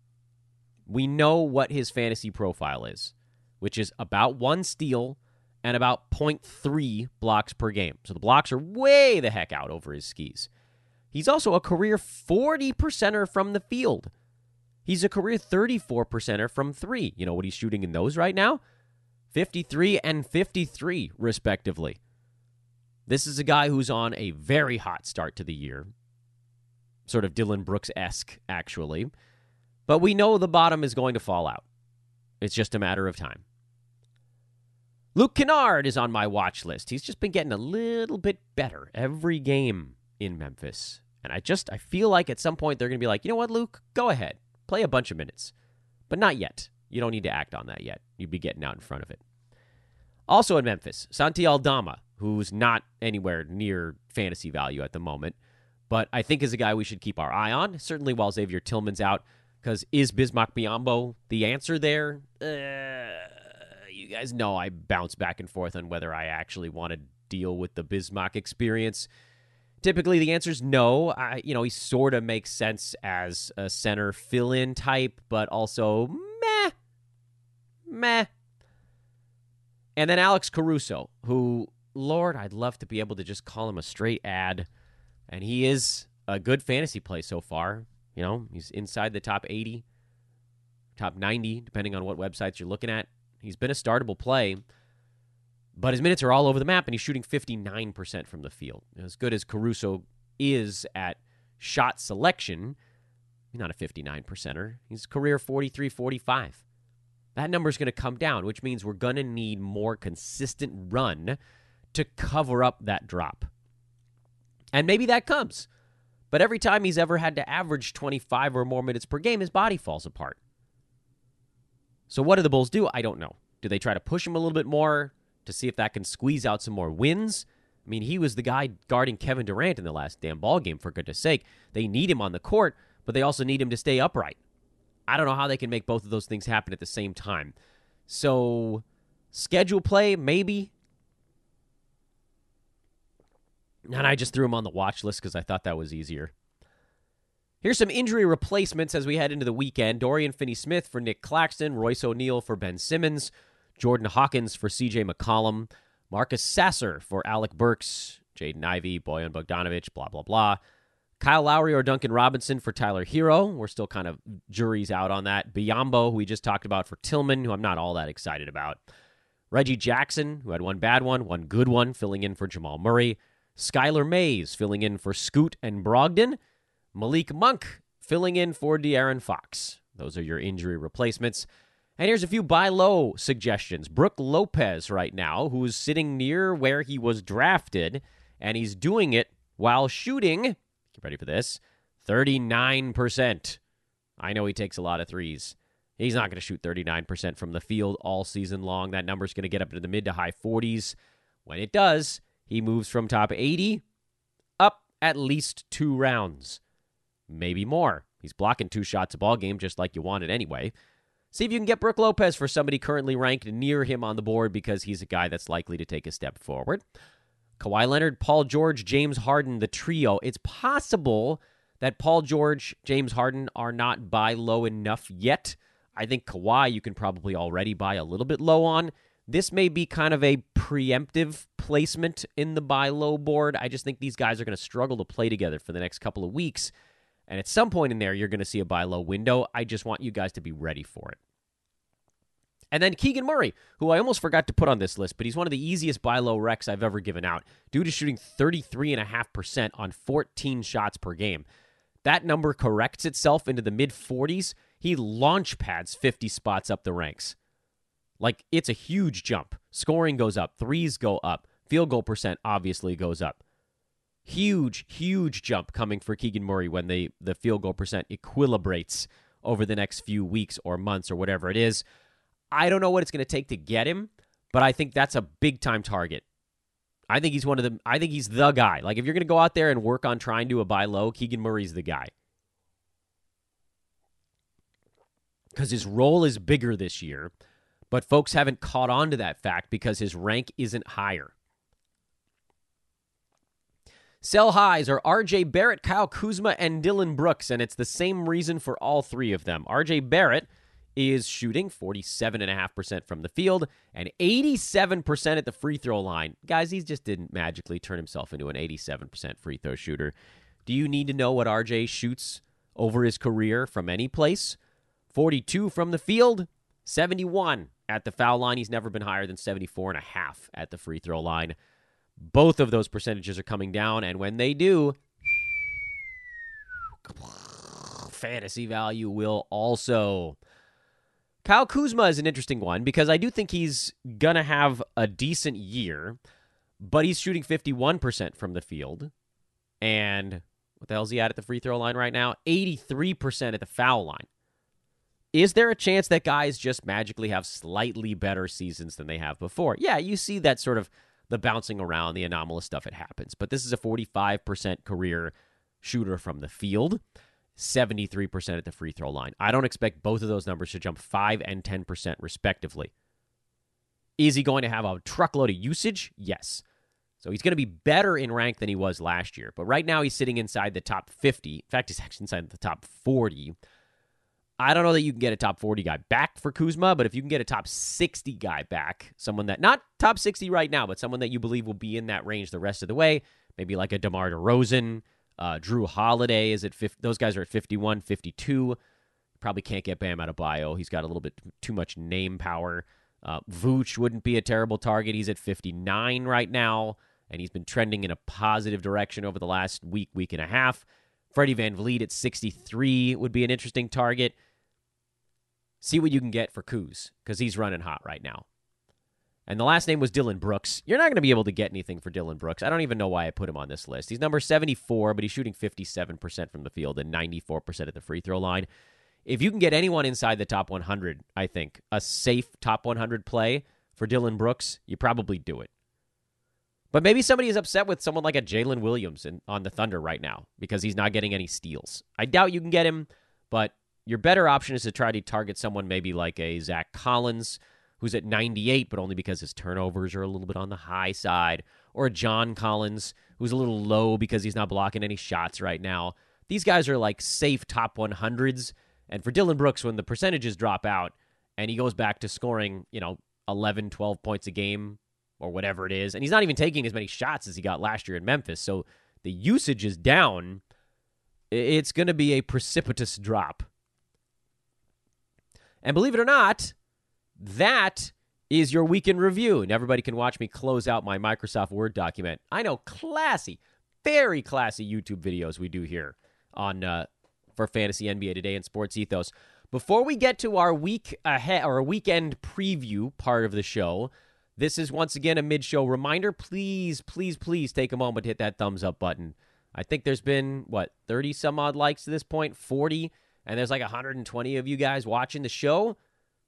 We know what his fantasy profile is, which is about one steal and about 0.3 blocks per game. So the blocks are way the heck out over his skis. He's also a career 40 percenter from the field. He's a career 34 percenter from three. You know what he's shooting in those right now? 53 and 53, respectively. This is a guy who's on a very hot start to the year. Sort of Dillon Brooks esque, actually. But we know the bottom is going to fall out. It's just a matter of time. Luke Kennard is on my watch list. He's just been getting a little bit better every game in Memphis. And I just I feel like at some point they're going to be like, "You know what, Luke? Go ahead. Play a bunch of minutes." But not yet. You don't need to act on that yet. You'd be getting out in front of it. Also in Memphis, Santi Aldama, who's not anywhere near fantasy value at the moment, but I think is a guy we should keep our eye on, certainly while Xavier Tillman's out, because is Bismack Biyombo the answer there? Uh, you guys know I bounce back and forth on whether I actually want to deal with the Bismack experience. Typically, the answer is no. I, you know, he sort of makes sense as a center fill in type, but also meh. Meh. And then Alex Caruso, who, Lord, I'd love to be able to just call him a straight add. And he is a good fantasy play so far. You know, he's inside the top 80, top 90, depending on what websites you're looking at. He's been a startable play. But his minutes are all over the map, and he's shooting 59% from the field. As good as Caruso is at shot selection, he's not a 59 percenter. He's career 43 45. That number is going to come down, which means we're going to need more consistent run to cover up that drop. And maybe that comes. But every time he's ever had to average 25 or more minutes per game, his body falls apart. So, what do the Bulls do? I don't know. Do they try to push him a little bit more? to see if that can squeeze out some more wins. I mean, he was the guy guarding Kevin Durant in the last damn ball game. For goodness sake, they need him on the court, but they also need him to stay upright. I don't know how they can make both of those things happen at the same time. So, schedule play maybe. And I just threw him on the watch list because I thought that was easier. Here's some injury replacements as we head into the weekend. Dorian Finney Smith for Nick Claxton, Royce O'Neale for Ben Simmons, Jordan Hawkins for CJ McCollum, Marcus Sasser for Alec Burks, Jaden Ivey, Bojan Bogdanovich, blah, blah, blah. Kyle Lowry or Duncan Robinson for Tyler Herro. We're still kind of juries out on that. Biyombo, who we just talked about for Tillman, who I'm not all that excited about. Reggie Jackson, who had one bad one, one good one, filling in for Jamal Murray. Skylar Mays, filling in for Scoot and Brogdon. Malik Monk, filling in for De'Aaron Fox. Those are your injury replacements. And here's a few buy low suggestions. Brook Lopez, right now, who's sitting near where he was drafted, and he's doing it while shooting, get ready for this, 39%. I know he takes a lot of threes. He's not going to shoot 39% from the field all season long. That number's going to get up into the mid to high 40s. When it does, he moves from top 80 up at least two rounds, maybe more. He's blocking two shots a ball game just like you wanted anyway. See if you can get Brook Lopez for somebody currently ranked near him on the board because he's a guy that's likely to take a step forward. Kawhi Leonard, Paul George, James Harden, the trio. It's possible that Paul George, James Harden are not buy low enough yet. I think Kawhi you can probably already buy a little bit low on. This may be kind of a preemptive placement in the buy low board. I just think these guys are going to struggle to play together for the next couple of weeks. And at some point in there, you're going to see a buy low window. I just want you guys to be ready for it. And then Keegan Murray, who I almost forgot to put on this list, but he's one of the easiest buy low recs I've ever given out due to shooting 33.5% on 14 shots per game. That number corrects itself into the mid 40s. He launch pads 50 spots up the ranks. Like, it's a huge jump. Scoring goes up, threes go up, field goal percent obviously goes up. Huge, huge jump coming for Keegan Murray when the, the field goal percent equilibrates over the next few weeks or months or whatever it is. I don't know what it's going to take to get him, but I think that's a big time target. I think he's one of the I think he's the guy. Like if you're going to go out there and work on trying to a buy low, Keegan Murray's the guy. Cuz his role is bigger this year, but folks haven't caught on to that fact because his rank isn't higher. Sell highs are RJ Barrett, Kyle Kuzma, and Dillon Brooks, and it's the same reason for all three of them. RJ Barrett is shooting 47.5% from the field and 87% at the free throw line. Guys, he just didn't magically turn himself into an 87% free throw shooter. Do you need to know what RJ shoots over his career from any place? 42 from the field, 71 at the foul line. He's never been higher than 74 and a half at the free throw line. Both of those percentages are coming down, and when they do, fantasy value will also. Kyle Kuzma is an interesting one because I do think he's going to have a decent year, but he's shooting 51% from the field. And what the hell's he at at the free throw line right now? 83% at the foul line. Is there a chance that guys just magically have slightly better seasons than they have before? Yeah, you see that sort of the bouncing around, the anomalous stuff, it happens. But this is a 45% career shooter from the field, 73% at the free throw line. I don't expect both of those numbers to jump 5 and 10% respectively. Is he going to have a truckload of usage? Yes. So he's going to be better in rank than he was last year. But right now he's sitting inside the top 50. In fact, he's actually inside the top 40. I don't know that you can get a top 40 guy back for Kuzma, but if you can get a top 60 guy back, someone that not top 60 right now, but someone that you believe will be in that range the rest of the way, maybe like a DeMar DeRozan, uh, Jrue Holiday is at 50, those guys are at 51, 52. Probably can't get Bam Adebayo. He's got a little bit too much name power. Uh, Vooch wouldn't be a terrible target. He's at 59 right now, and he's been trending in a positive direction over the last week, week and a half. Freddie VanVleet at 63 would be an interesting target see what you can get for Kuz because he's running hot right now. And the last name was Dillon Brooks. You're not going to be able to get anything for Dillon Brooks. I don't even know why I put him on this list. He's number 74, but he's shooting 57% from the field and 94% at the free throw line. If you can get anyone inside the top 100, I think, a safe top 100 play for Dillon Brooks, you probably do it. But maybe somebody is upset with someone like a Jalen Williams in, on the Thunder right now because he's not getting any steals. I doubt you can get him, but your better option is to try to target someone maybe like a Zach Collins, who's at 98, but only because his turnovers are a little bit on the high side, or a John Collins, who's a little low because he's not blocking any shots right now. These guys are like safe top 100s. And for Dillon Brooks, when the percentages drop out and he goes back to scoring, you know, 11, 12 points a game or whatever it is, and he's not even taking as many shots as he got last year in Memphis. So the usage is down. It's going to be a precipitous drop and believe it or not, that is your weekend review. And everybody can watch me close out my Microsoft Word document. I know, classy, very classy YouTube videos we do here on uh, for Fantasy NBA Today and Sports Ethos. Before we get to our week ahead or weekend preview part of the show, this is once again a mid-show reminder. Please, please, please take a moment to hit that thumbs up button. I think there's been what 30 some odd likes to this point, 40 and there's like 120 of you guys watching the show,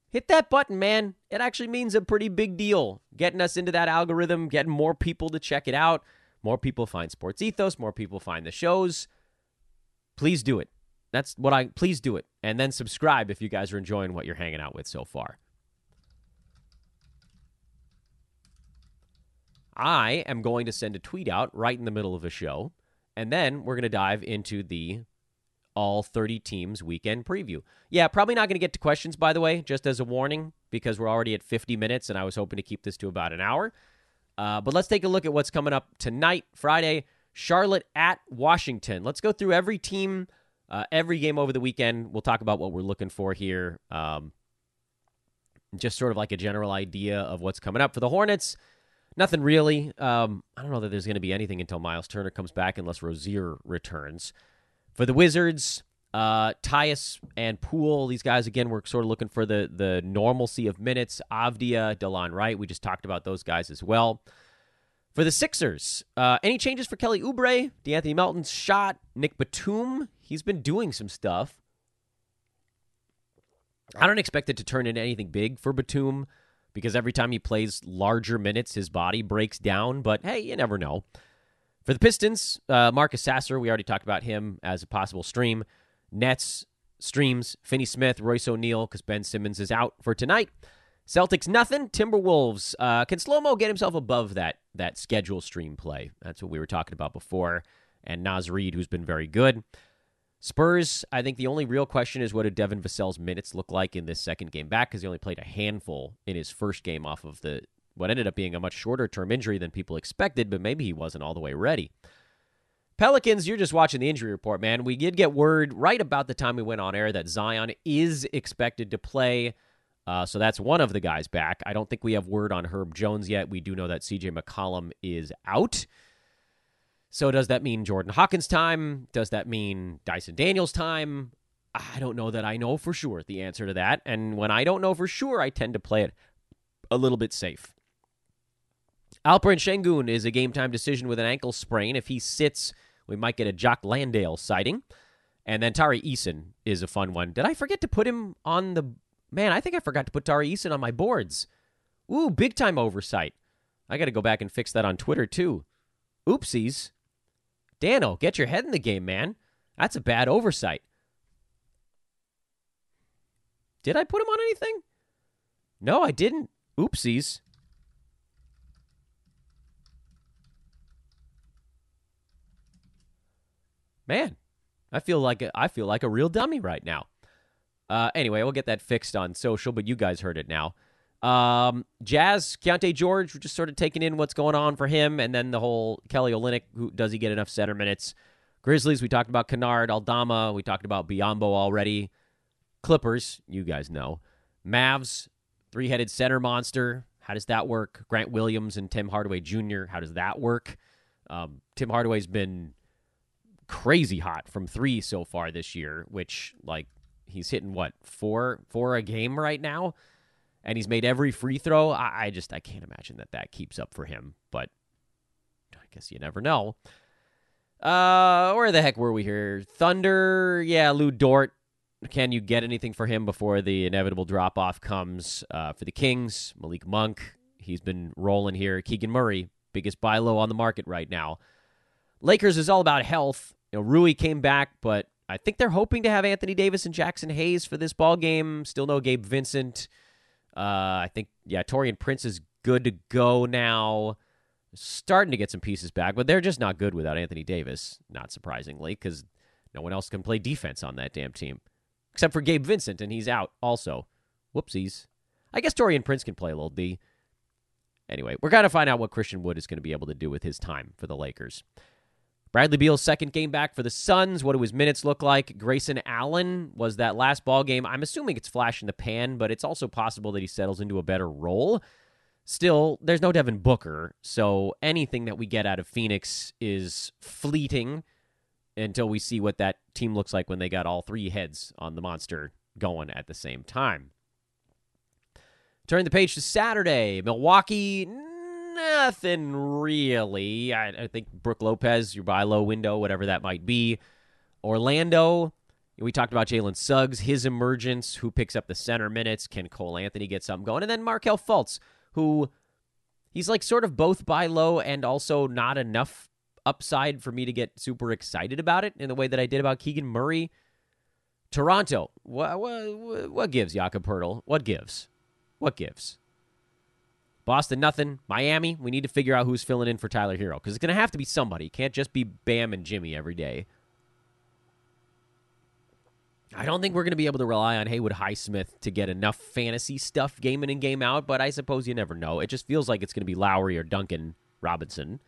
hit that button, man. It actually means a pretty big deal. Getting us into that algorithm, getting more people to check it out. More people find Sports Ethos, more people find the shows. Please do it. That's what I please do it. And then subscribe if you guys are enjoying what you're hanging out with so far. I am going to send a tweet out right in the middle of a show, and then we're going to dive into the all 30 teams weekend preview. Yeah, probably not going to get to questions, by the way, just as a warning, because we're already at 50 minutes and I was hoping to keep this to about an hour. Uh, but let's take a look at what's coming up tonight, Friday. Charlotte at Washington. Let's go through every team, uh, every game over the weekend. We'll talk about what we're looking for here. Um, just sort of like a general idea of what's coming up for the Hornets. Nothing really. Um, I don't know that there's going to be anything until Miles Turner comes back, unless Rozier returns. For the Wizards, uh, Tyus and Poole, these guys again, we're sort of looking for the the normalcy of minutes. Avdija, Delon Wright, we just talked about those guys as well. For the Sixers, uh, any changes for Kelly Oubre, De'Anthony Melton's shot, Nick Batum? He's been doing some stuff. I don't expect it to turn into anything big for Batum because every time he plays larger minutes, his body breaks down. But hey, you never know. For the Pistons, uh, Marcus Sasser, we already talked about him as a possible stream. Nets, streams, Finney Smith, Royce O'Neale, because Ben Simmons is out for tonight. Celtics, nothing. Timberwolves. Uh, can Slow Mo get himself above that that schedule stream play? That's what we were talking about before. And Naz Reid, who's been very good. Spurs, I think the only real question is what did Devin Vassell's minutes look like in this second game back because he only played a handful in his first game off of the what ended up being a much shorter term injury than people expected, but maybe he wasn't all the way ready. Pelicans, you're just watching the injury report, man. We did get word right about the time we went on air that Zion is expected to play. Uh, so that's one of the guys back. I don't think we have word on Herb Jones yet. We do know that CJ McCollum is out. So does that mean Jordan Hawkins' time? Does that mean Dyson Daniels' time? I don't know that I know for sure the answer to that. And when I don't know for sure, I tend to play it a little bit safe. Alperen Sengun is a game time decision with an ankle sprain. If he sits, we might get a Jock Landale sighting. And then Tari Eason is a fun one. Did I forget to put him on the. Man, I think I forgot to put Tari Eason on my boards. Ooh, big time oversight. I got to go back and fix that on Twitter, too. Oopsies. Dano, get your head in the game, man. That's a bad oversight. Did I put him on anything? No, I didn't. Oopsies. Man, I feel like a, I feel like a real dummy right now. Uh, anyway, we'll get that fixed on social, but you guys heard it now. Um, Jazz, Keyonte George, we're just sort of taking in what's going on for him, and then the whole Kelly Olynyk. Who does he get enough center minutes? Grizzlies, we talked about Kennard, Aldama, we talked about Biyombo already. Clippers, you guys know. Mavs, three headed center monster. How does that work? Grant Williams and Tim Hardaway Jr., how does that work? Um, Tim Hardaway's been crazy hot from three so far this year, which, like, he's hitting what, four, four a game right now? And he's made every free throw. I, I just, I can't imagine that that keeps up for him, but I guess you never know. Uh, where the heck were we here? Thunder, yeah, Lu Dort can you get anything for him before the inevitable drop off comes uh, for the Kings? Malik Monk, he's been rolling here. Keegan Murray, biggest buy low on the market right now. Lakers is all about health. You know, Rui came back, but I think they're hoping to have Anthony Davis and Jaxson Hayes for this ball game. Still no Gabe Vincent. Uh, I think yeah, Taurean Prince is good to go now. Starting to get some pieces back, but they're just not good without Anthony Davis. Not surprisingly, because no one else can play defense on that damn team except for Gabe Vincent, and he's out also. Whoopsies. I guess Taurean Prince can play a little D. Anyway, we're going to find out what Christian Wood is going to be able to do with his time for the Lakers. Bradley Beal's second game back for the Suns. What do his minutes look like? Grayson Allen was that last ball game. I'm assuming it's flash in the pan, but it's also possible that he settles into a better role. Still, there's no Devin Booker, so anything that we get out of Phoenix is fleeting until we see what that team looks like when they got all three heads on the monster going at the same time. Turn the page to Saturday. Milwaukee, nothing really. I, I think Brook Lopez, your buy low window, whatever that might be. Orlando, we talked about Jalen Suggs, his emergence, who picks up the center minutes. Can Cole Anthony get something going? And then Markelle Fultz, who he's like sort of both buy low and also not enough upside for me to get super excited about it in the way that I did about Keegan Murray. Toronto, what what, what gives Jakob Poeltl? What gives? What gives? Boston, nothing. Miami, we need to figure out who's filling in for Tyler Herro because it's going to have to be somebody. It can't just be Bam and Jimmy every day. I don't think we're going to be able to rely on Haywood Highsmith to get enough fantasy stuff game in and game out, but I suppose you never know. It just feels like it's going to be Lowry or Duncan Robinson.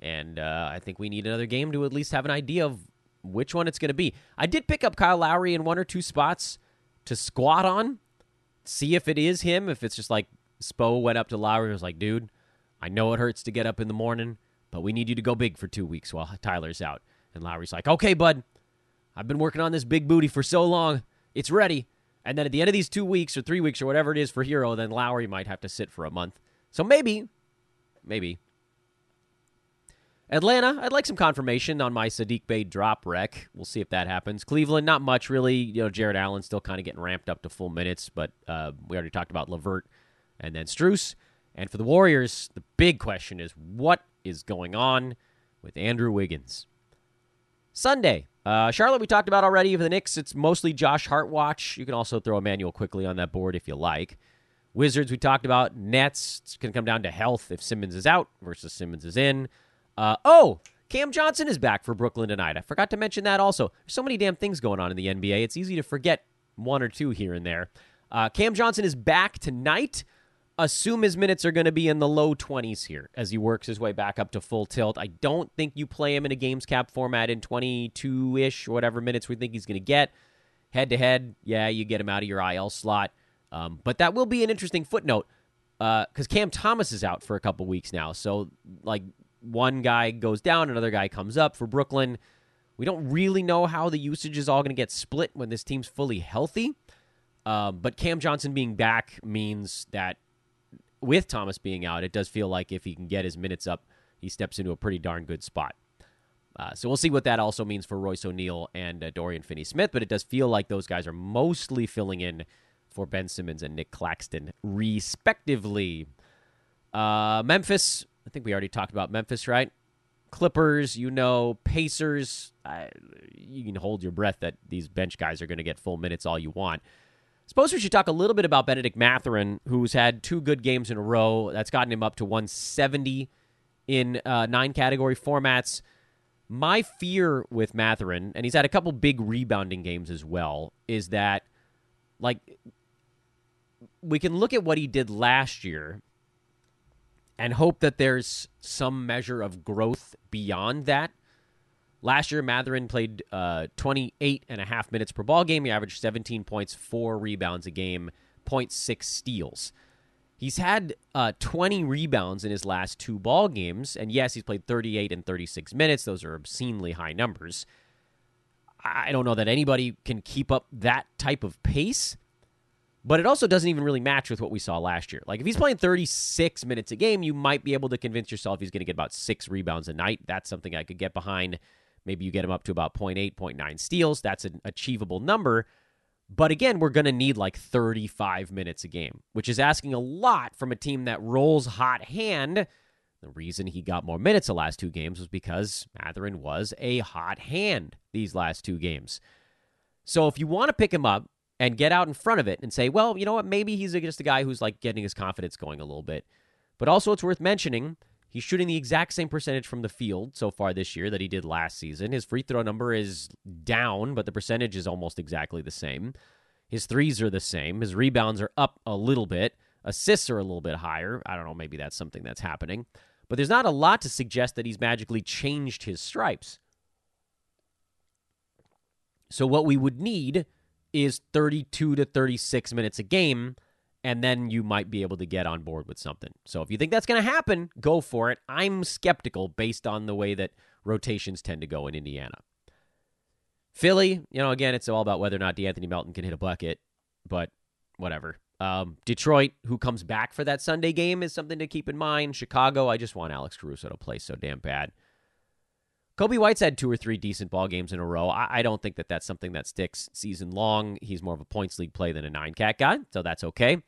And uh, I think we need another game to at least have an idea of which one it's going to be. I did pick up Kyle Lowry in one or two spots to squat on, see if it is him. If it's just like Spo went up to Lowry and was like, dude, I know it hurts to get up in the morning, but we need you to go big for two weeks while Tyler's out. And Lowry's like, okay, bud, I've been working on this big booty for so long. It's ready. And then at the end of these two weeks or three weeks or whatever it is for Herro, then Lowry might have to sit for a month. So maybe, maybe Atlanta, I'd like some confirmation on my Saddiq Bey drop wreck. We'll see if that happens. Cleveland, not much really. You know, Jarrett Allen still kind of getting ramped up to full minutes, but uh, we already talked about Levert and then Strus. And for the Warriors, the big question is what is going on with Andrew Wiggins? Sunday, uh, Charlotte, we talked about already. For the Knicks, it's mostly Josh Hart watch. You can also throw Immanuel Quickley on that board if you like. Wizards, we talked about. Nets, it's going to come down to health if Simmons is out versus Simmons is in. Uh, oh, Cam Johnson is back for Brooklyn tonight. I forgot to mention that also. There's so many damn things going on in the NBA. It's easy to forget one or two here and there. Uh, Cam Johnson is back tonight. Assume his minutes are going to be in the low 20s here as he works his way back up to full tilt. I don't think you play him in a games cap format in 22 ish or whatever minutes we think he's going to get. Head to head, yeah, you get him out of your IL slot. Um, but that will be an interesting footnote because uh, Cam Thomas is out for a couple weeks now. So, like, one guy goes down, another guy comes up for Brooklyn. We don't really know how the usage is all going to get split when this team's fully healthy. Um, but Cam Johnson being back means that with Thomas being out, it does feel like if he can get his minutes up, he steps into a pretty darn good spot. Uh, so we'll see what that also means for Royce O'Neale and uh, Dorian Finney Smith, but it does feel like those guys are mostly filling in for Ben Simmons and Nick Claxton, respectively. Uh, Memphis, I think we already talked about Memphis, right? Clippers, you know, Pacers. you can hold your breath that these bench guys are going to get full minutes all you want. Suppose we should talk a little bit about Bennedict Mathurin, who's had two good games in a row. That's gotten him up to 170 in uh, nine category formats. My fear with Mathurin, and he's had a couple big rebounding games as well, is that like we can look at what he did last year and hope that there's some measure of growth beyond that. Last year, Mathurin played uh, 28 and a half minutes per ball game. He averaged 17 points, four rebounds a game, 0.6 steals. He's had uh, 20 rebounds in his last two ball games, and yes, he's played 38 and 36 minutes. Those are obscenely high numbers. I don't know that anybody can keep up that type of pace, but it also doesn't even really match with what we saw last year. Like if he's playing 36 minutes a game, you might be able to convince yourself he's going to get about six rebounds a night. That's something I could get behind. Maybe you get him up to about 0.8, 0.9 steals. That's an achievable number. But again, we're going to need like 35 minutes a game, which is asking a lot from a team that rolls hot hand. The reason he got more minutes the last two games was because Mathurin was a hot hand these last two games. So if you want to pick him up and get out in front of it and say, well, you know what, maybe he's just a guy who's like getting his confidence going a little bit. But also, it's worth mentioning He's shooting the exact same percentage from the field so far this year that he did last season. His free throw number is down, but the percentage is almost exactly the same. His threes are the same. His rebounds are up a little bit. Assists are a little bit higher. I don't know, maybe that's something that's happening. But there's not a lot to suggest that he's magically changed his stripes. So what we would need is 32 to 36 minutes a game and then you might be able to get on board with something. So if you think that's going to happen, go for it. I'm skeptical based on the way that rotations tend to go in Indiana. Philly, you know, again, it's all about whether or not De'Anthony Melton can hit a bucket, but whatever. Um, Detroit, who comes back for that Sunday game, is something to keep in mind. Chicago, I just want Alex Caruso to play so damn bad. Coby White's had two or three decent ball games in a row. I, I, don't think that that's something that sticks season long. He's more of a points league play than a nine cat guy, so that's okay.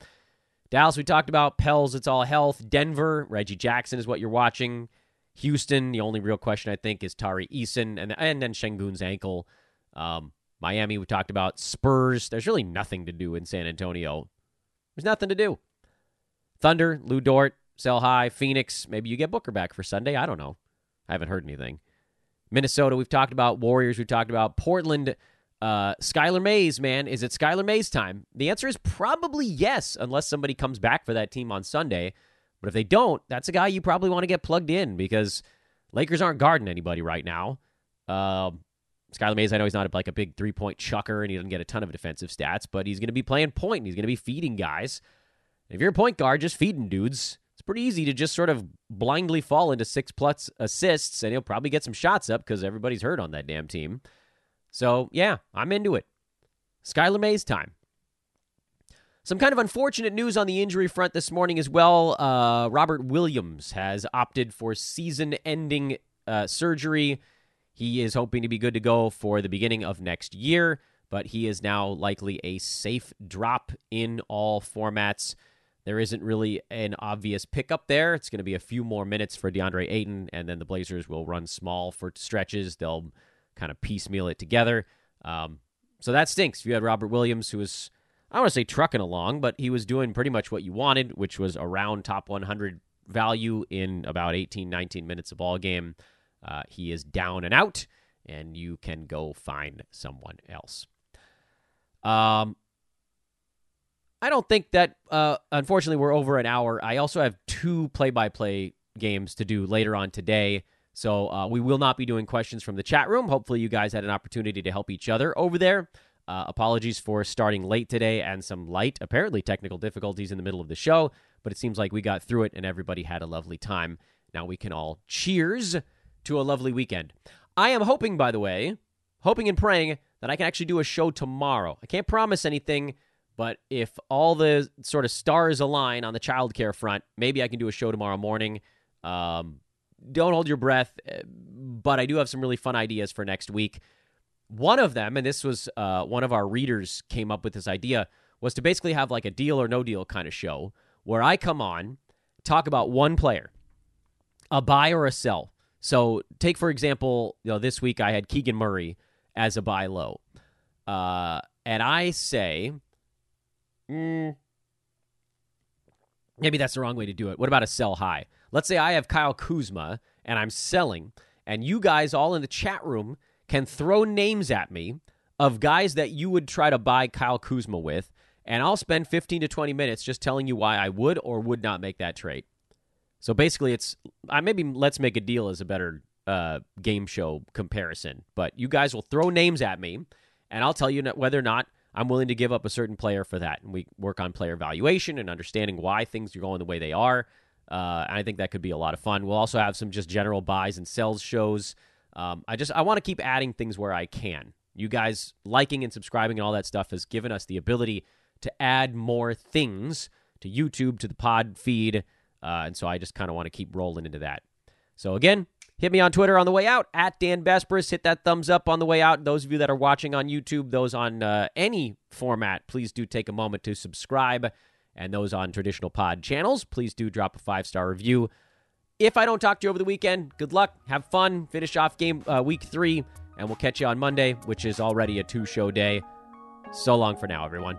Dallas, we talked about. Pels, it's all health. Denver, Reggie Jackson is what you're watching. Houston, the only real question I think is Tari Eason and and then Sengun's ankle. Um, Miami, we talked about. Spurs, there's really nothing to do in San Antonio. There's nothing to do. Thunder, Lu Dort, sell high. Phoenix, maybe you get Booker back for Sunday. I don't know. I haven't heard anything. Minnesota, we've talked about. Warriors, we've talked about. Portland, uh, Skylar Mays, man, is it Skylar Mays time? The answer is probably yes, unless somebody comes back for that team on Sunday. But if they don't, that's a guy you probably want to get plugged in because Lakers aren't guarding anybody right now. Uh, Skylar Mays, I know he's not like a big three point chucker and he doesn't get a ton of defensive stats, but he's going to be playing point and he's going to be feeding guys. if you're a point guard, just feeding dudes pretty easy to just sort of blindly fall into six plus assists, and he'll probably get some shots up because everybody's hurt on that damn team. So, yeah, I'm into it. Skylar Mays time. Some kind of unfortunate news on the injury front this morning as well. Uh, Robert Williams has opted for season ending uh, surgery. He is hoping to be good to go for the beginning of next year, but he is now likely a safe drop in all formats. There isn't really an obvious pickup there. It's going to be a few more minutes for DeAndre Ayton, and then the Blazers will run small for stretches. They'll kind of piecemeal it together. Um, so that stinks. If you had Robert Williams, who was, I don't want to say trucking along, but he was doing pretty much what you wanted, which was around top 100 value in about 18, 19 minutes of ball game. Uh, he is down and out, and you can go find someone else. Um, I don't think that. Uh, unfortunately, we're over an hour. I also have two play-by-play games to do later on today. So uh, we will not be doing questions from the chat room. Hopefully, you guys had an opportunity to help each other over there. Uh, apologies for starting late today and some light, apparently technical difficulties in the middle of the show, but it seems like we got through it and everybody had a lovely time. Now we can all cheers to a lovely weekend. I am hoping, by the way, hoping and praying that I can actually do a show tomorrow. I can't promise anything, but if all the sort of stars align on the childcare front, maybe I can do a show tomorrow morning. Um, don't hold your breath, eh, but I do have some really fun ideas for next week. One of them, and this was uh, one of our readers came up with this idea, was to basically have like a deal or no deal kind of show where I come on, talk about one player, a buy or a sell. So take for example, you know, this week I had Keegan Murray as a buy low, uh, and I say, mm, maybe that's the wrong way to do it. What about a sell high? Let's say I have Kyle Kuzma and I'm selling, and you guys all in the chat room can throw names at me of guys that you would try to buy Kyle Kuzma with, and I'll spend 15 to 20 minutes just telling you why I would or would not make that trade. So basically, it's I maybe let's make a deal as a better uh, game show comparison. But you guys will throw names at me, and I'll tell you whether or not I'm willing to give up a certain player for that. And we work on player valuation and understanding why things are going the way they are. Uh, and I think that could be a lot of fun. We'll also have some just general buys and sells shows. Um, I just I want to keep adding things where I can. You guys liking and subscribing and all that stuff has given us the ability to add more things to YouTube, to the pod feed, uh, and so I just kind of want to keep rolling into that. So again, hit me on Twitter on the way out at Dan Besbris. Hit that thumbs up on the way out. Those of you that are watching on YouTube, those on uh, any format, please do take a moment to subscribe. And those on traditional pod channels, please do drop a five star review. If I don't talk to you over the weekend, good luck. Have fun. Finish off game uh, week three, and we'll catch you on Monday, which is already a two show day. So long for now, everyone.